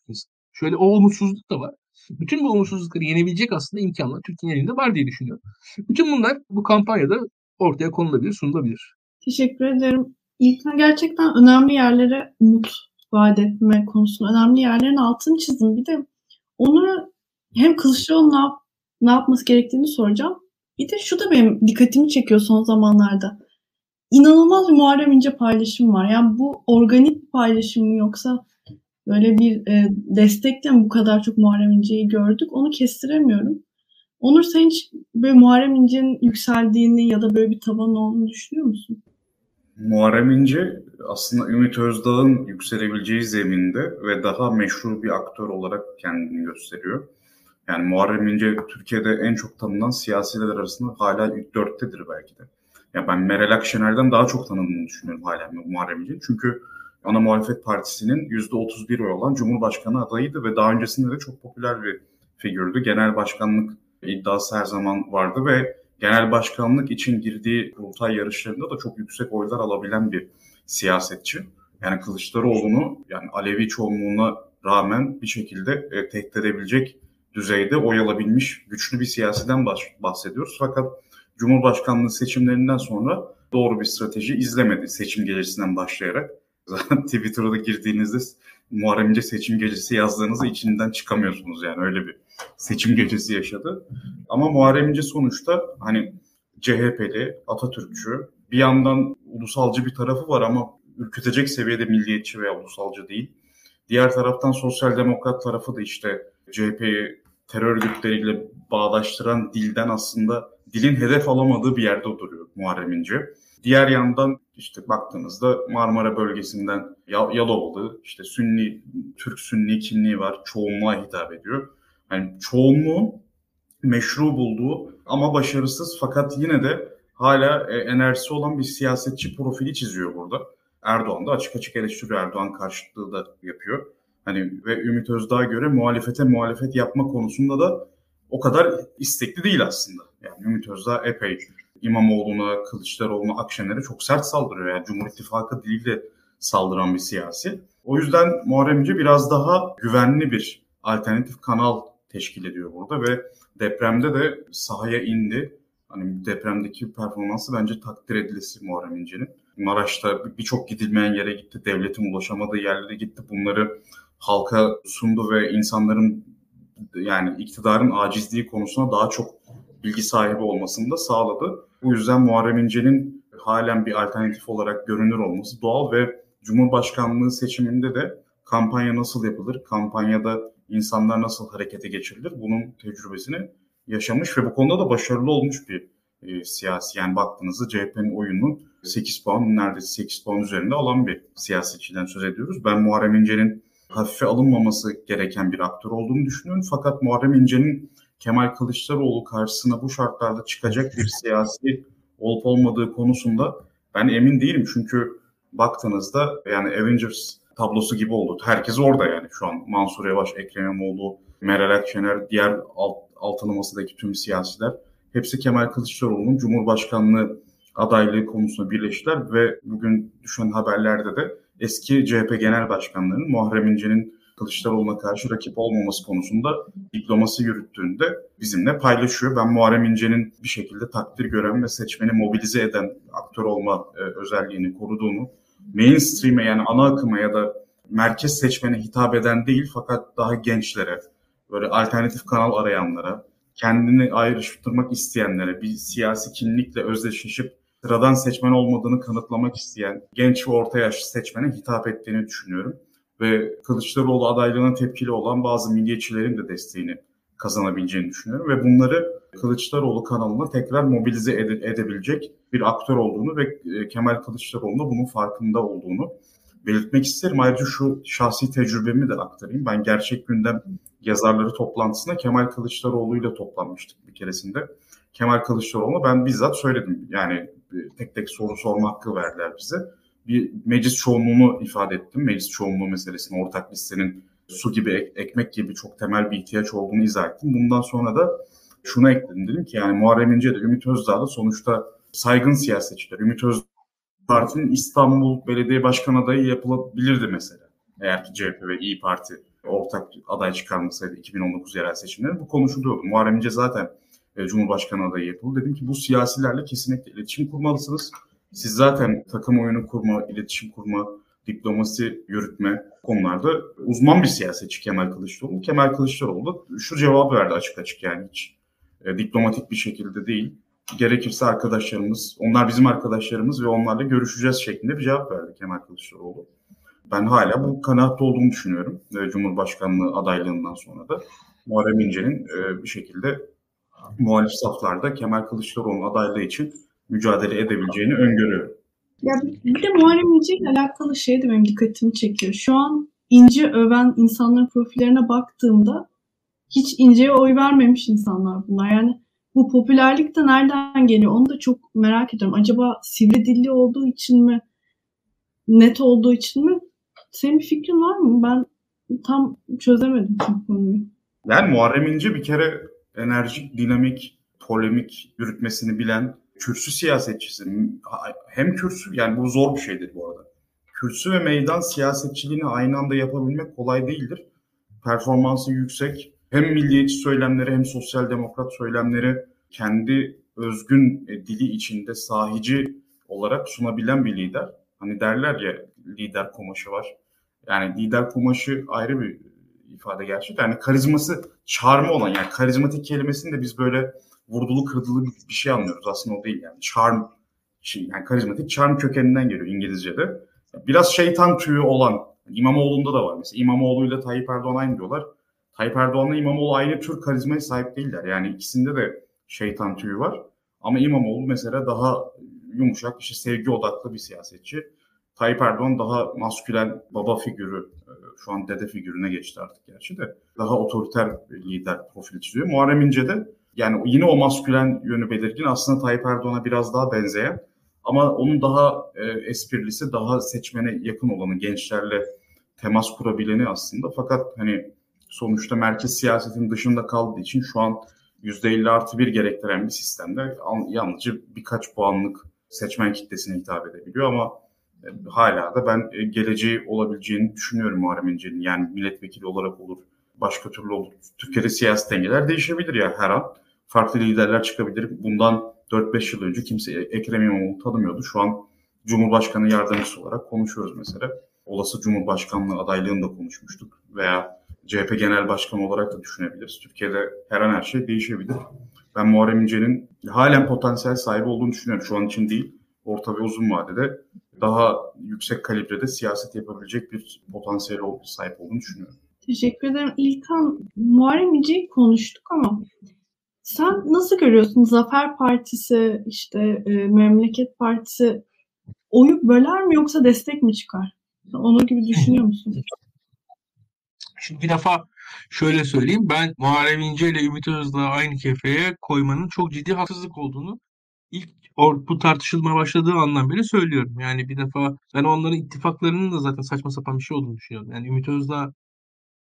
Şöyle o umutsuzluk da var. Bütün bu umutsuzlukları yenebilecek aslında imkanlar Türkiye'nin elinde var diye düşünüyorum. Bütün bunlar bu kampanyada ortaya konulabilir, sunulabilir. Teşekkür ederim. İlkan gerçekten önemli yerlere umut vaat etme konusunda önemli yerlerin altını çizdim. Bir de onu hem Kılıçdaroğlu ne, yap, ne yapması gerektiğini soracağım. Bir de şu da benim dikkatimi çekiyor son zamanlarda. İnanılmaz bir Muharrem İnce paylaşım var. Yani bu organik bir paylaşım mı yoksa böyle bir e, destekle mi bu kadar çok Muharrem İnce'yi gördük onu kestiremiyorum. Onur sen hiç böyle Muharrem İnce'nin yükseldiğini ya da böyle bir taban olduğunu düşünüyor musun? Muharrem İnce aslında Ümit Özdağ'ın yükselebileceği zeminde ve daha meşhur bir aktör olarak kendini gösteriyor. Yani Muharrem İnce Türkiye'de en çok tanınan siyasiler arasında hala ilk dörttedir belki de. Ya ben Meral Akşener'den daha çok tanındığını düşünüyorum hala Muharrem İnce. Çünkü ana muhalefet partisinin %31 oy olan Cumhurbaşkanı adayıydı ve daha öncesinde de çok popüler bir figürdü. Genel başkanlık iddiası her zaman vardı ve genel başkanlık için girdiği kurultay yarışlarında da çok yüksek oylar alabilen bir siyasetçi. Yani Kılıçdaroğlu'nu yani Alevi çoğunluğuna rağmen bir şekilde e, tehdit edebilecek düzeyde oy alabilmiş güçlü bir siyasiden bahsediyoruz. Fakat Cumhurbaşkanlığı seçimlerinden sonra doğru bir strateji izlemedi seçim gecesinden başlayarak. Zaten Twitter'da girdiğinizde Muharrem İnce seçim gecesi yazdığınızda içinden çıkamıyorsunuz yani öyle bir seçim gecesi yaşadı. Ama Muharrem İnce sonuçta hani CHP'li, Atatürkçü, bir yandan ulusalcı bir tarafı var ama ürkütecek seviyede milliyetçi veya ulusalcı değil. Diğer taraftan sosyal demokrat tarafı da işte CHP'yi terör örgütleriyle bağdaştıran dilden aslında dilin hedef alamadığı bir yerde duruyor Muharrem İnce. Diğer yandan işte baktığınızda Marmara bölgesinden Yalovalı, işte Sünni, Türk Sünni kimliği var, çoğunluğa hitap ediyor. Yani çoğunluğun meşru bulduğu ama başarısız fakat yine de hala e, enerjisi olan bir siyasetçi profili çiziyor burada. Erdoğan da açık açık eleştiriyor. Erdoğan karşıtlığı da yapıyor. Hani ve Ümit Özdağ'a göre muhalefete muhalefet yapma konusunda da o kadar istekli değil aslında. Yani Ümit Özdağ epey İmamoğlu'na, Kılıçdaroğlu'na, Akşener'e çok sert saldırıyor. Yani Cumhur İttifakı diliyle saldıran bir siyasi. O yüzden Muharrem İnce biraz daha güvenli bir alternatif kanal teşkil ediyor burada ve depremde de sahaya indi. Hani depremdeki performansı bence takdir edilesi Muharrem İnce'nin. Maraş'ta birçok gidilmeyen yere gitti, devletin ulaşamadığı yerlere gitti. Bunları halka sundu ve insanların yani iktidarın acizliği konusunda daha çok bilgi sahibi olmasını da sağladı. Bu yüzden Muharrem İnce'nin halen bir alternatif olarak görünür olması doğal ve Cumhurbaşkanlığı seçiminde de kampanya nasıl yapılır, kampanyada insanlar nasıl harekete geçirilir bunun tecrübesini yaşamış ve bu konuda da başarılı olmuş bir e, siyasi. Yani baktığınızda CHP'nin oyunun 8 puan neredeyse 8 puan üzerinde alan bir siyasetçiden söz ediyoruz. Ben Muharrem İnce'nin hafife alınmaması gereken bir aktör olduğunu düşünüyorum. Fakat Muharrem İnce'nin Kemal Kılıçdaroğlu karşısına bu şartlarda çıkacak bir siyasi olup olmadığı konusunda ben emin değilim. Çünkü baktığınızda yani Avengers tablosu gibi oldu. Herkes orada yani şu an Mansur Yavaş, Ekrem İmamoğlu, Meral Akşener, diğer alt, altılamasındaki tüm siyasiler hepsi Kemal Kılıçdaroğlu'nun Cumhurbaşkanlığı adaylığı konusunda birleştiler ve bugün düşen haberlerde de eski CHP Genel Başkanlarının Muharrem İnce'nin Kılıçdaroğlu'na karşı rakip olmaması konusunda diplomasi yürüttüğünde bizimle paylaşıyor. Ben Muharrem İnce'nin bir şekilde takdir gören ve seçmeni mobilize eden aktör olma e, özelliğini koruduğunu, mainstream'e yani ana akıma ya da merkez seçmene hitap eden değil fakat daha gençlere, böyle alternatif kanal arayanlara, kendini ayrıştırmak isteyenlere, bir siyasi kimlikle özdeşleşip sıradan seçmen olmadığını kanıtlamak isteyen genç ve orta yaşlı seçmene hitap ettiğini düşünüyorum. Ve Kılıçdaroğlu adaylığına tepkili olan bazı milliyetçilerin de desteğini kazanabileceğini düşünüyorum. Ve bunları Kılıçdaroğlu kanalına tekrar mobilize ede- edebilecek bir aktör olduğunu ve e, Kemal Kılıçdaroğlu'nun bunun farkında olduğunu belirtmek isterim. Ayrıca şu şahsi tecrübemi de aktarayım. Ben Gerçek Gündem yazarları toplantısında Kemal Kılıçdaroğlu ile toplanmıştık bir keresinde. Kemal Kılıçdaroğlu ben bizzat söyledim. Yani e, tek tek soru sorma hakkı verdiler bize. Bir meclis çoğunluğunu ifade ettim. Meclis çoğunluğu meselesini ortak listenin su gibi ek, ekmek gibi çok temel bir ihtiyaç olduğunu izah ettim. Bundan sonra da şunu ekledim dedim ki yani Muharrem İnce de Ümit Özdağ da sonuçta saygın siyasetçiler. Ümit Özdağ Parti'nin İstanbul Belediye Başkan adayı yapılabilirdi mesela. Eğer ki CHP ve İyi Parti ortak aday çıkarmasaydı 2019 yerel seçimleri bu konuşuluyordu. Muharrem İnce zaten e, Cumhurbaşkanı adayı yapıldı. Dedim ki bu siyasilerle kesinlikle iletişim kurmalısınız. Siz zaten takım oyunu kurma, iletişim kurma, diplomasi yürütme konularda uzman bir siyasetçi Kemal Kılıçdaroğlu. Kemal Kılıçdaroğlu da şu cevabı verdi açık açık yani hiç e, diplomatik bir şekilde değil. Gerekirse arkadaşlarımız, onlar bizim arkadaşlarımız ve onlarla görüşeceğiz şeklinde bir cevap verdi Kemal Kılıçdaroğlu. Ben hala bu kanaatte olduğunu düşünüyorum. E, Cumhurbaşkanlığı adaylığından sonra da Muharrem İnce'nin e, bir şekilde muhalif saflarda Kemal Kılıçdaroğlu'nun adaylığı için mücadele edebileceğini öngörüyorum. Ya bir de Muharrem İnce ile alakalı şey de benim dikkatimi çekiyor. Şu an İnce öven insanların profillerine baktığımda hiç İnce'ye oy vermemiş insanlar bunlar. Yani bu popülerlik de nereden geliyor onu da çok merak ediyorum. Acaba sivri dilli olduğu için mi? Net olduğu için mi? Senin bir fikrin var mı? Ben tam çözemedim bu konuyu. Yani Muharrem İnce bir kere enerjik, dinamik, polemik yürütmesini bilen kürsü siyasetçisi. Hem kürsü, yani bu zor bir şeydir bu arada. Kürsü ve meydan siyasetçiliğini aynı anda yapabilmek kolay değildir. Performansı yüksek. Hem milliyetçi söylemleri hem sosyal demokrat söylemleri kendi özgün e, dili içinde sahici olarak sunabilen bir lider. Hani derler ya lider kumaşı var. Yani lider kumaşı ayrı bir ifade gerçekten. Yani karizması, charmı olan yani karizmatik kelimesini de biz böyle vurdulu kırdılı bir şey anlıyoruz. Aslında o değil yani. Charm, şey, yani karizmatik charm kökeninden geliyor İngilizce'de. Biraz şeytan tüyü olan, İmamoğlu'nda da var mesela. İmamoğlu ile Tayyip Erdoğan aynı diyorlar. Tayyip Erdoğan'la İmamoğlu aynı tür karizmaya sahip değiller. Yani ikisinde de şeytan tüyü var. Ama İmamoğlu mesela daha yumuşak, işte sevgi odaklı bir siyasetçi. Tayyip Erdoğan daha maskülen baba figürü, e, şu an dede figürüne geçti artık gerçi de. Daha otoriter lider profili çiziyor. Muharrem İnce de yani yine o maskülen yönü belirgin aslında Tayyip Erdoğan'a biraz daha benzeyen ama onun daha e, esprilisi, daha seçmene yakın olanı, gençlerle temas kurabileni aslında. Fakat hani sonuçta merkez siyasetin dışında kaldığı için şu an %50 artı 1 gerektiren bir sistemde yalnızca birkaç puanlık seçmen kitlesine hitap edebiliyor ama e, hala da ben e, geleceği olabileceğini düşünüyorum Muharrem İnce'nin. Yani milletvekili olarak olur, başka türlü olur. Türkiye'de siyasi dengeler değişebilir ya her an. Farklı liderler çıkabilir. Bundan 4-5 yıl önce kimse Ekrem İmamoğlu tanımıyordu. Şu an Cumhurbaşkanı yardımcısı olarak konuşuyoruz mesela. Olası Cumhurbaşkanlığı adaylığını da konuşmuştuk. Veya CHP Genel Başkanı olarak da düşünebiliriz. Türkiye'de her an her şey değişebilir. Ben Muharrem İnce'nin halen potansiyel sahibi olduğunu düşünüyorum. Şu an için değil, orta ve uzun vadede daha yüksek kalibrede siyaset yapabilecek bir potansiyel sahip olduğunu düşünüyorum. Teşekkür ederim. İlkan, Muharrem İnce'yi konuştuk ama sen nasıl görüyorsun Zafer Partisi, işte e, Memleket Partisi oyu böler mi yoksa destek mi çıkar? Onu gibi düşünüyor musun? Şimdi bir defa şöyle söyleyeyim. Ben Muharrem İnce ile Ümit Özdağ'ı aynı kefeye koymanın çok ciddi haksızlık olduğunu ilk or, bu tartışılmaya başladığı andan beri söylüyorum. Yani bir defa ben onların ittifaklarının da zaten saçma sapan bir şey olduğunu düşünüyorum. Yani Ümit Özdağ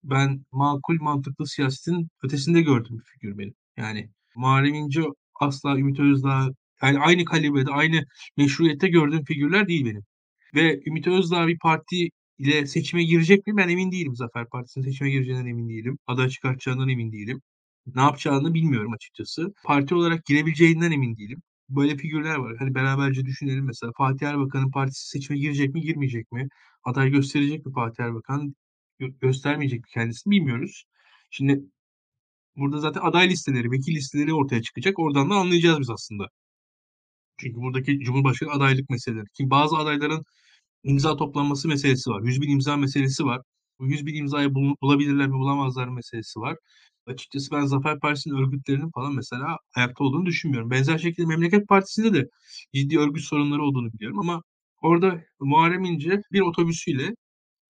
ben makul mantıklı siyasetin ötesinde gördüğüm bir figür benim. Yani Muharrem İnce asla Ümit Özdağ yani aynı kalibrede, aynı meşruiyette gördüğüm figürler değil benim. Ve Ümit Özdağ bir parti ile seçime girecek mi? Ben emin değilim Zafer Partisi'nin seçime gireceğinden emin değilim. Aday çıkartacağından emin değilim. Ne yapacağını bilmiyorum açıkçası. Parti olarak girebileceğinden emin değilim. Böyle figürler var. Hani beraberce düşünelim mesela. Fatih Erbakan'ın partisi seçime girecek mi, girmeyecek mi? Aday gösterecek mi Fatih Erbakan? Gö- göstermeyecek mi kendisini bilmiyoruz. Şimdi burada zaten aday listeleri, vekil listeleri ortaya çıkacak. Oradan da anlayacağız biz aslında. Çünkü buradaki Cumhurbaşkanı adaylık meseleleri. Ki bazı adayların imza toplanması meselesi var. 100 bin imza meselesi var. Bu 100 bin imzayı bul- bulabilirler mi bulamazlar meselesi var. Açıkçası ben Zafer Partisi'nin örgütlerinin falan mesela ayakta olduğunu düşünmüyorum. Benzer şekilde Memleket Partisi'nde de ciddi örgüt sorunları olduğunu biliyorum ama orada Muharrem İnce bir otobüsüyle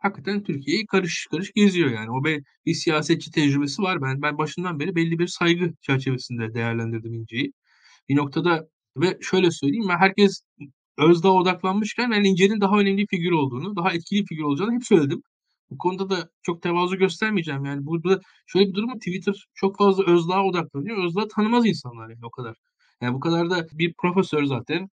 hakikaten Türkiye'yi karış karış geziyor yani. O bir, bir siyasetçi tecrübesi var. Ben ben başından beri belli bir saygı çerçevesinde değerlendirdim İnce'yi. Bir noktada ve şöyle söyleyeyim ben herkes Özdağ'a odaklanmışken ben İnce'nin daha önemli bir figür olduğunu, daha etkili bir figür olacağını hep söyledim. Bu konuda da çok tevazu göstermeyeceğim. Yani burada şöyle bir durum var. Twitter çok fazla Özdağ'a odaklanıyor. Özdağ tanımaz insanlar yani o kadar. Yani bu kadar da bir profesör zaten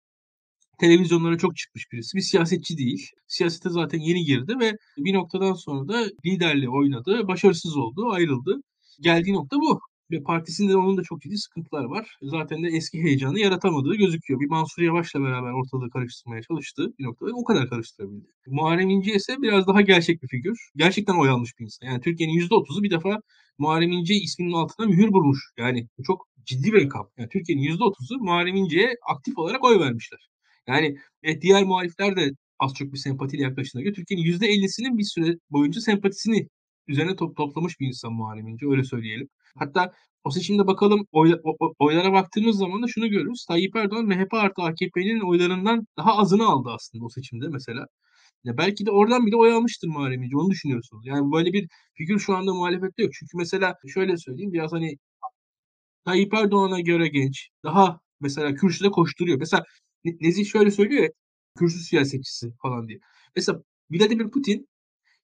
televizyonlara çok çıkmış birisi. Bir siyasetçi değil. Siyasete zaten yeni girdi ve bir noktadan sonra da liderliği oynadı. Başarısız oldu, ayrıldı. Geldiği nokta bu. Ve partisinde onun da çok ciddi sıkıntılar var. Zaten de eski heyecanı yaratamadığı gözüküyor. Bir Mansur Yavaş'la beraber ortalığı karıştırmaya çalıştı bir noktada. O kadar karıştırabildi. Muharrem İnce ise biraz daha gerçek bir figür. Gerçekten oy almış bir insan. Yani Türkiye'nin %30'u bir defa Muharrem İnce isminin altına mühür vurmuş. Yani çok ciddi bir rakam. Yani Türkiye'nin %30'u Muharrem İnce'ye aktif olarak oy vermişler. Yani e, diğer muhalifler de az çok bir sempatiyle yaklaştığına göre Türkiye'nin %50'sinin bir süre boyunca sempatisini üzerine top, toplamış bir insan Muharrem İnce öyle söyleyelim. Hatta o seçimde bakalım oy, oylara baktığımız zaman da şunu görürüz. Tayyip Erdoğan MHP artı AKP'nin oylarından daha azını aldı aslında o seçimde mesela. Ya belki de oradan bile oy almıştır Muharrem İnce. Onu düşünüyorsunuz. Yani böyle bir figür şu anda muhalefette yok. Çünkü mesela şöyle söyleyeyim biraz hani Tayyip Erdoğan'a göre genç. Daha mesela kürsüde koşturuyor. Mesela Nezih şöyle söylüyor ya kürsü siyasetçisi falan diye. Mesela Vladimir Putin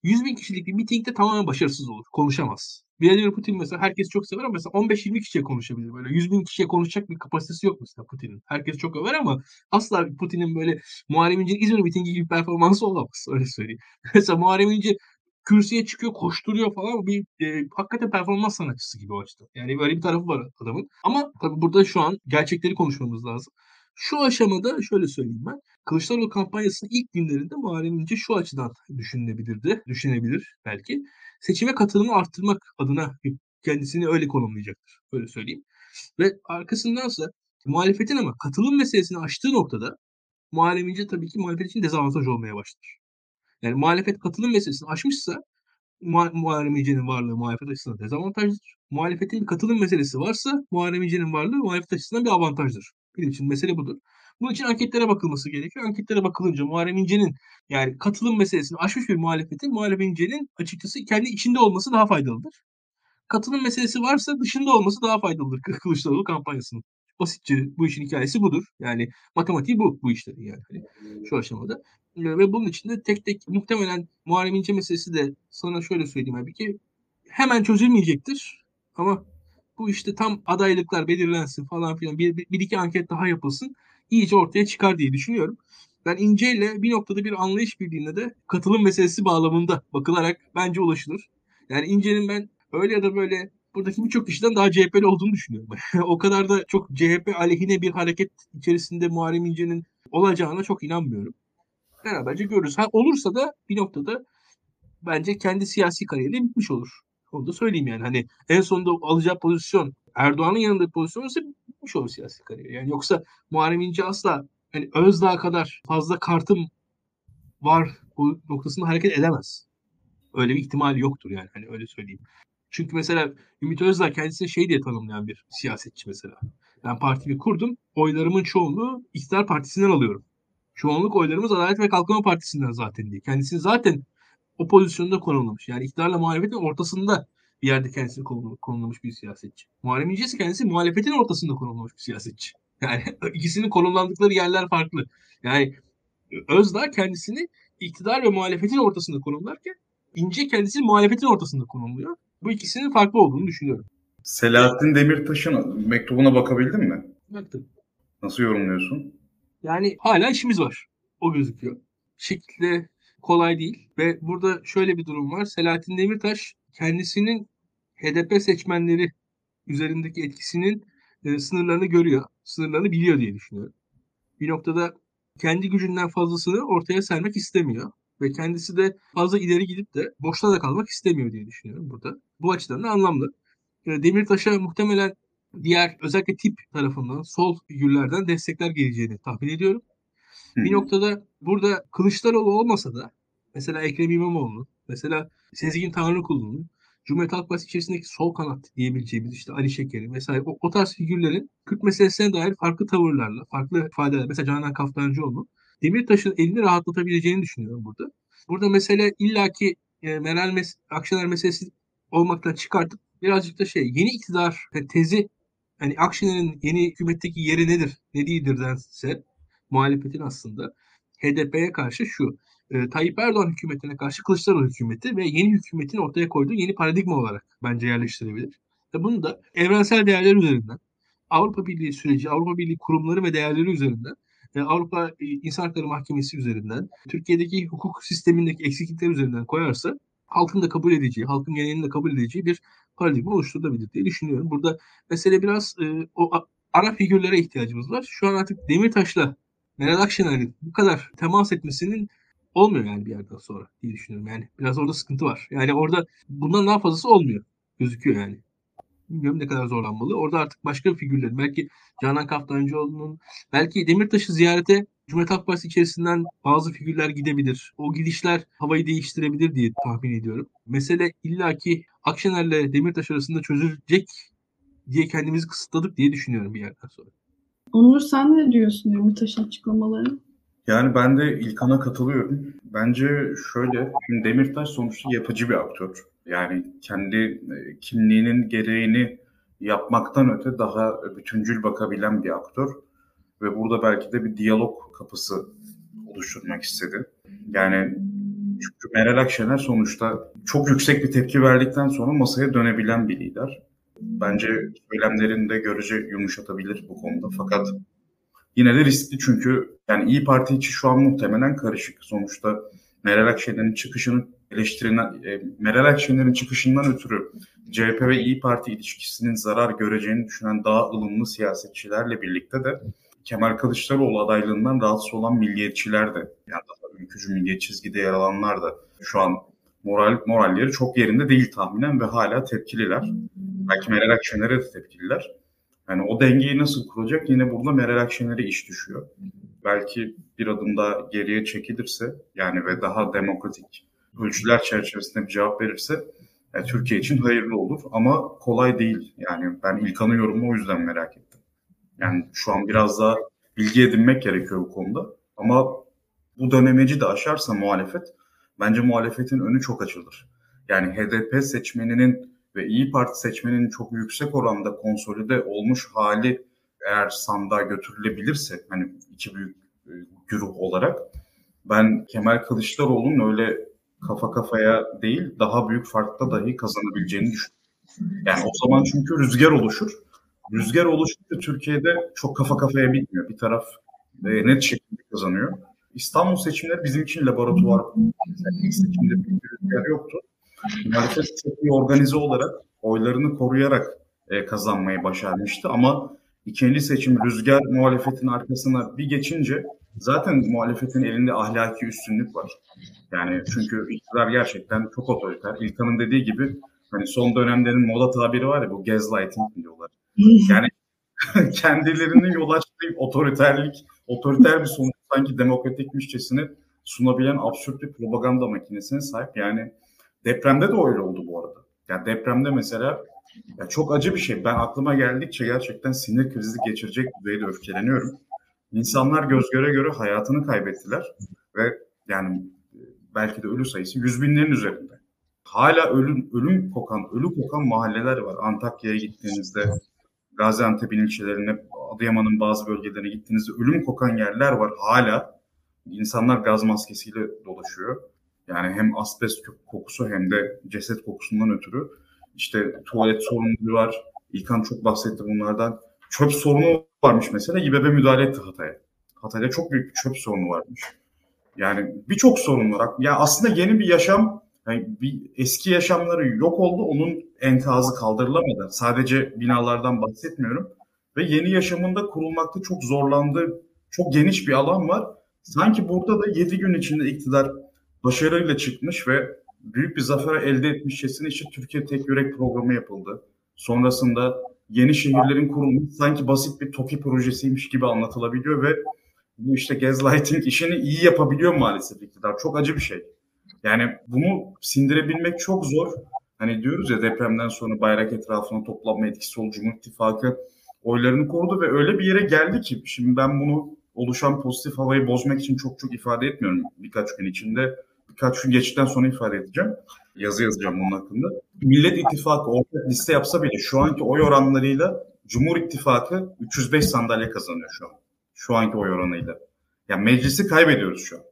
100 bin kişilik bir mitingde tamamen başarısız olur. Konuşamaz. Vladimir Putin mesela herkes çok sever ama mesela 15-20 kişiye konuşabilir. Böyle 100 bin kişiye konuşacak bir kapasitesi yok mesela Putin'in. Herkes çok över ama asla Putin'in böyle Muharrem İnce'nin İzmir mitingi gibi performansı olamaz. Öyle söyleyeyim. mesela Muharrem İnce kürsüye çıkıyor, koşturuyor falan. Bir e, hakikaten performans sanatçısı gibi o açıdan. Yani böyle bir tarafı var adamın. Ama tabii burada şu an gerçekleri konuşmamız lazım. Şu aşamada şöyle söyleyeyim ben. Kılıçdaroğlu kampanyasının ilk günlerinde Muharrem İnce şu açıdan düşünebilirdi, düşünebilir belki. Seçime katılımı arttırmak adına kendisini öyle konumlayacaktır. Öyle söyleyeyim. Ve arkasındansa muhalefetin ama katılım meselesini açtığı noktada Muharrem İnce tabii ki muhalefet için dezavantaj olmaya başlar. Yani muhalefet katılım meselesini aşmışsa Muharrem İnce'nin varlığı muhalefet açısından dezavantajdır. Muhalefetin katılım meselesi varsa Muharrem İnce'nin varlığı muhalefet açısından bir avantajdır. Benim için mesele budur. Bunun için anketlere bakılması gerekiyor. Anketlere bakılınca Muharrem İnce'nin yani katılım meselesini aşmış bir muhalefetin Muharrem İnce'nin açıkçası kendi içinde olması daha faydalıdır. Katılım meselesi varsa dışında olması daha faydalıdır Kılıçdaroğlu kampanyasının. Basitçe bu işin hikayesi budur. Yani matematiği bu bu işlerin yani hani şu aşamada. Ve bunun için de tek tek muhtemelen Muharrem İnce meselesi de sana şöyle söyleyeyim abi ki hemen çözülmeyecektir. Ama Bu işte tam adaylıklar belirlensin falan filan bir, bir, bir iki anket daha yapılsın. iyice ortaya çıkar diye düşünüyorum. Ben İnce ile bir noktada bir anlayış birliğine de katılım meselesi bağlamında bakılarak bence ulaşılır. Yani İnce'nin ben öyle ya da böyle buradaki birçok kişiden daha CHP'li olduğunu düşünüyorum. o kadar da çok CHP aleyhine bir hareket içerisinde Muharrem İnce'nin olacağına çok inanmıyorum. Beraberce görürüz. Ha, olursa da bir noktada bence kendi siyasi kariyeri bitmiş olur. Onu da söyleyeyim yani. Hani en sonunda alacağı pozisyon Erdoğan'ın yanında pozisyon ise bitmiş olur siyasi kariyeri. Yani yoksa Muharrem İnce asla hani Özdağ kadar fazla kartım var bu noktasında hareket edemez. Öyle bir ihtimal yoktur yani hani öyle söyleyeyim. Çünkü mesela Ümit Özdağ kendisini şey diye tanımlayan bir siyasetçi mesela. Ben partimi kurdum. Oylarımın çoğunluğu iktidar partisinden alıyorum. Çoğunluk oylarımız Adalet ve Kalkınma Partisi'nden zaten diye. Kendisini zaten o pozisyonda konumlamış. Yani iktidarla muhalefetin ortasında bir yerde kendisini konumlamış bir siyasetçi. Muharrem İnce kendisi muhalefetin ortasında konumlamış bir siyasetçi. Yani ikisinin konumlandıkları yerler farklı. Yani Özdağ kendisini iktidar ve muhalefetin ortasında konumlarken İnce kendisini muhalefetin ortasında konumluyor. Bu ikisinin farklı olduğunu düşünüyorum. Selahattin Demirtaş'ın mektubuna bakabildin mi? Baktım. Nasıl yorumluyorsun? Yani hala işimiz var. O gözüküyor. Şekilde kolay değil. Ve burada şöyle bir durum var. Selahattin Demirtaş kendisinin HDP seçmenleri üzerindeki etkisinin e, sınırlarını görüyor. Sınırlarını biliyor diye düşünüyorum. Bir noktada kendi gücünden fazlasını ortaya sermek istemiyor. Ve kendisi de fazla ileri gidip de boşta da kalmak istemiyor diye düşünüyorum burada. Bu açıdan da anlamlı. E, Demirtaş'a muhtemelen diğer özellikle tip tarafından sol figürlerden destekler geleceğini tahmin ediyorum. Bir noktada burada Kılıçdaroğlu olmasa da mesela Ekrem İmamoğlu, mesela Sezgin Tanrıkulu'nun Cumhuriyet Halk Partisi içerisindeki sol kanat diyebileceğimiz işte Ali Şeker'in mesela o, o tarz figürlerin Kürt meselesine dair farklı tavırlarla, farklı ifadeler, mesela Canan Kaftancıoğlu Demirtaş'ın elini rahatlatabileceğini düşünüyorum burada. Burada mesele illaki e, Meral Mes Akşener meselesi olmaktan çıkartıp birazcık da şey yeni iktidar tezi hani Akşener'in yeni hükümetteki yeri nedir, ne değildir dense muhalefetin aslında HDP'ye karşı şu. E, Tayyip Erdoğan hükümetine karşı Kılıçdaroğlu hükümeti ve yeni hükumetin ortaya koyduğu yeni paradigma olarak bence yerleştirebilir. Ve bunu da evrensel değerler üzerinden Avrupa Birliği süreci, Avrupa Birliği kurumları ve değerleri üzerinden e, Avrupa İnsan Hakları Mahkemesi üzerinden, Türkiye'deki hukuk sistemindeki eksiklikler üzerinden koyarsa halkın da kabul edeceği, halkın genelinin de kabul edeceği bir paradigma oluşturulabilir diye düşünüyorum. Burada mesele biraz e, o ara figürlere ihtiyacımız var. Şu an artık Demirtaş'la Meral Akşener'in bu kadar temas etmesinin olmuyor yani bir yerden sonra diye düşünüyorum. Yani biraz orada sıkıntı var. Yani orada bundan daha fazlası olmuyor. Gözüküyor yani. Bilmiyorum ne kadar zorlanmalı. Orada artık başka figürler. Belki Canan Kaftancıoğlu'nun belki Demirtaş'ı ziyarete Cumhuriyet Halk Partisi içerisinden bazı figürler gidebilir. O gidişler havayı değiştirebilir diye tahmin ediyorum. Mesele illaki Akşener'le Demirtaş arasında çözülecek diye kendimizi kısıtladık diye düşünüyorum bir yerden sonra. Onur sen ne diyorsun Demirtaş'ın açıklamalarına? Yani ben de İlkan'a katılıyorum. Bence şöyle, Demirtaş sonuçta yapıcı bir aktör. Yani kendi e, kimliğinin gereğini yapmaktan öte daha bütüncül bakabilen bir aktör. Ve burada belki de bir diyalog kapısı oluşturmak istedi. Yani çünkü Meral Akşener sonuçta çok yüksek bir tepki verdikten sonra masaya dönebilen bir lider. Bence söylemlerini de görece yumuşatabilir bu konuda. Fakat yine de riskli çünkü yani İyi Parti için şu an muhtemelen karışık. Sonuçta Meral Akşener'in çıkışını eleştirilen e, Meral Akşener'in çıkışından ötürü CHP ve İyi Parti ilişkisinin zarar göreceğini düşünen daha ılımlı siyasetçilerle birlikte de Kemal Kılıçdaroğlu adaylığından rahatsız olan milliyetçiler de yani daha ülkücü milliyet çizgide yer alanlar da şu an moral moralleri çok yerinde değil tahminen ve hala tepkililer. Belki Meral Akşener'e de tepkililer. Yani o dengeyi nasıl kuracak yine burada Meral Akşener'e iş düşüyor. Belki bir adım daha geriye çekilirse yani ve daha demokratik ölçüler çerçevesinde bir cevap verirse yani e, Türkiye için hayırlı olur ama kolay değil. Yani ben İlkan'ın yorumunu o yüzden merak ettim. Yani şu an biraz daha bilgi edinmek gerekiyor bu konuda. Ama bu dönemeci de aşarsa muhalefet bence muhalefetin önü çok açılır. Yani HDP seçmeninin ve İyi Parti seçmeninin çok yüksek oranda konsolide olmuş hali eğer sandığa götürülebilirse hani iki büyük e, güruh olarak ben Kemal Kılıçdaroğlu'nun öyle kafa kafaya değil daha büyük farkla dahi kazanabileceğini düşünüyorum. Yani o zaman çünkü rüzgar oluşur. Rüzgar oluşunca Türkiye'de çok kafa kafaya bitmiyor. Bir taraf e, net şekilde kazanıyor. İstanbul seçimleri bizim için laboratuvar. Seçimde bir rüzgar yoktu. Muhalefet çok iyi organize olarak oylarını koruyarak e, kazanmayı başarmıştı ama ikinci seçim rüzgar muhalefetin arkasına bir geçince zaten muhalefetin elinde ahlaki üstünlük var. Yani çünkü iktidar gerçekten çok otoriter. İlkan'ın dediği gibi hani son dönemlerin moda tabiri var ya bu gaslighting diyorlar. Yani kendilerinin yol açtığı otoriterlik, otoriter bir sonuç sanki demokratikmişçesini sunabilen absürt bir propaganda makinesine sahip. Yani depremde de öyle oldu bu arada. Yani depremde mesela ya çok acı bir şey. Ben aklıma geldikçe gerçekten sinir krizi geçirecek düzeyde öfkeleniyorum. İnsanlar göz göre göre hayatını kaybettiler ve yani belki de ölü sayısı yüz binlerin üzerinde. Hala ölüm ölüm kokan, ölü kokan mahalleler var. Antakya'ya gittiğinizde, Gaziantep'in ilçelerine, Adıyaman'ın bazı bölgelerine gittiğinizde ölüm kokan yerler var hala. İnsanlar gaz maskesiyle dolaşıyor. Yani hem asbest kokusu hem de ceset kokusundan ötürü. İşte tuvalet sorunları var. İlkan çok bahsetti bunlardan. Çöp sorunu varmış mesela. İBB müdahale etti Hatay'a. Hatay'da çok büyük bir çöp sorunu varmış. Yani birçok sorun var. Ya aslında yeni bir yaşam, yani bir eski yaşamları yok oldu. Onun enkazı kaldırılamadı. Sadece binalardan bahsetmiyorum. Ve yeni yaşamında kurulmakta çok zorlandığı çok geniş bir alan var. Sanki burada da 7 gün içinde iktidar başarıyla çıkmış ve büyük bir zafer elde etmişçesine işte Türkiye Tek Yürek programı yapıldı. Sonrasında yeni şehirlerin kurulması sanki basit bir TOKİ projesiymiş gibi anlatılabiliyor ve bu işte gaslighting işini iyi yapabiliyor maalesef iktidar. Çok acı bir şey. Yani bunu sindirebilmek çok zor. Hani diyoruz ya depremden sonra bayrak etrafına toplanma etkisi oldu. Cumhur İttifakı oylarını korudu ve öyle bir yere geldi ki şimdi ben bunu oluşan pozitif havayı bozmak için çok çok ifade etmiyorum birkaç gün içinde. Birkaç gün geçtikten sonra ifade edeceğim. Yazı yazacağım bunun hakkında. Millet İttifakı ortak liste yapsa bile şu anki oy oranlarıyla Cumhur İttifakı 305 sandalye kazanıyor şu an. Şu anki oy oranıyla. Yani meclisi kaybediyoruz şu an.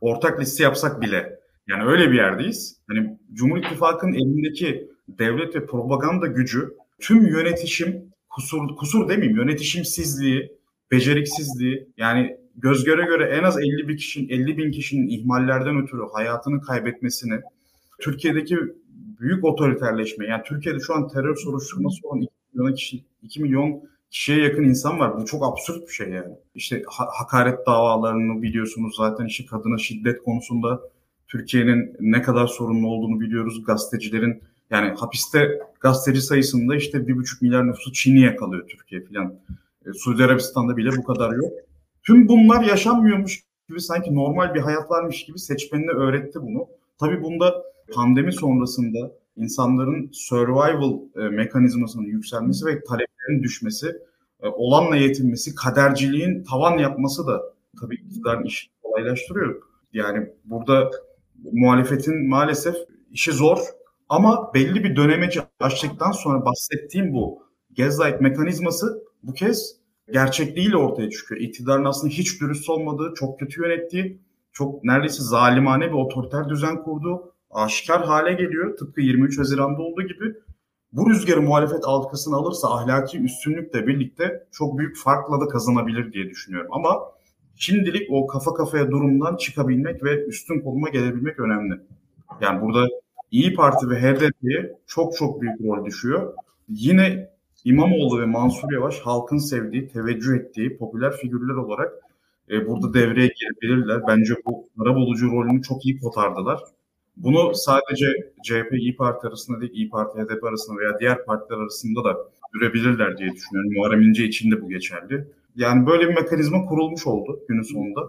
Ortak liste yapsak bile. Yani öyle bir yerdeyiz. Hani Cumhur İttifakı'nın elindeki devlet ve propaganda gücü tüm yönetişim kusur kusur demeyeyim yönetişimsizliği, beceriksizliği yani göz göre göre en az 50 bin kişinin 50 bin kişinin ihmallerden ötürü hayatını kaybetmesini Türkiye'deki büyük otoriterleşme yani Türkiye'de şu an terör soruşturması olan 2 milyon kişi 2 milyon kişiye yakın insan var. Bu çok absürt bir şey yani. İşte ha- hakaret davalarını biliyorsunuz zaten işte kadına şiddet konusunda Türkiye'nin ne kadar sorunlu olduğunu biliyoruz. Gazetecilerin yani hapiste gazeteci sayısında işte bir buçuk milyar nüfusu Çin'i yakalıyor Türkiye filan. E, Suudi Arabistan'da bile bu kadar yok. Tüm bunlar yaşanmıyormuş gibi sanki normal bir hayat varmış gibi seçmenine öğretti bunu. Tabii bunda pandemi sonrasında insanların survival e, mekanizmasının yükselmesi ve taleplerin düşmesi, e, olanla yetinmesi, kaderciliğin tavan yapması da tabii iktidarın işini kolaylaştırıyor. Yani burada muhalefetin maalesef işi zor ama belli bir dönemeci açtıktan sonra bahsettiğim bu gaslight mekanizması bu kez gerçekliğiyle ortaya çıkıyor. İktidarın aslında hiç dürüst olmadığı, çok kötü yönettiği, çok neredeyse zalimane bir otoriter düzen kurduğu aşikar hale geliyor. Tıpkı 23 Haziran'da olduğu gibi. Bu rüzgarı muhalefet algısını alırsa ahlaki üstünlükle birlikte çok büyük farkla da kazanabilir diye düşünüyorum. Ama şimdilik o kafa kafaya durumdan çıkabilmek ve üstün konuma gelebilmek önemli. Yani burada İyi Parti ve HDP'ye çok çok büyük rol düşüyor. Yine İmamoğlu ve Mansur Yavaş halkın sevdiği, teveccüh ettiği popüler figürler olarak e, burada devreye girebilirler. Bence bu arabulucu rolünü çok iyi kotardılar. Bunu sadece CHP, İyi Parti arasında değil, İyi Parti, HDP arasında veya diğer partiler arasında da görebilirler diye düşünüyorum. Muharrem İnce için de bu geçerli. Yani böyle bir mekanizma kurulmuş oldu günün sonunda.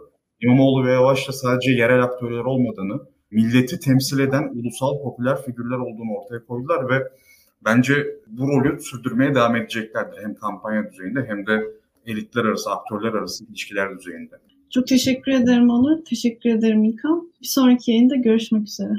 İmamoğlu ve Yavaş'ta sadece yerel aktörler olmadığını, milleti temsil eden ulusal popüler figürler olduğunu ortaya koydular ve bence bu rolü sürdürmeye devam edeceklerdir. Hem kampanya düzeyinde hem de elitler arası, aktörler arası ilişkiler düzeyinde. Çok teşekkür ederim Onur. Teşekkür ederim İlkan. Bir sonraki yayında görüşmek üzere.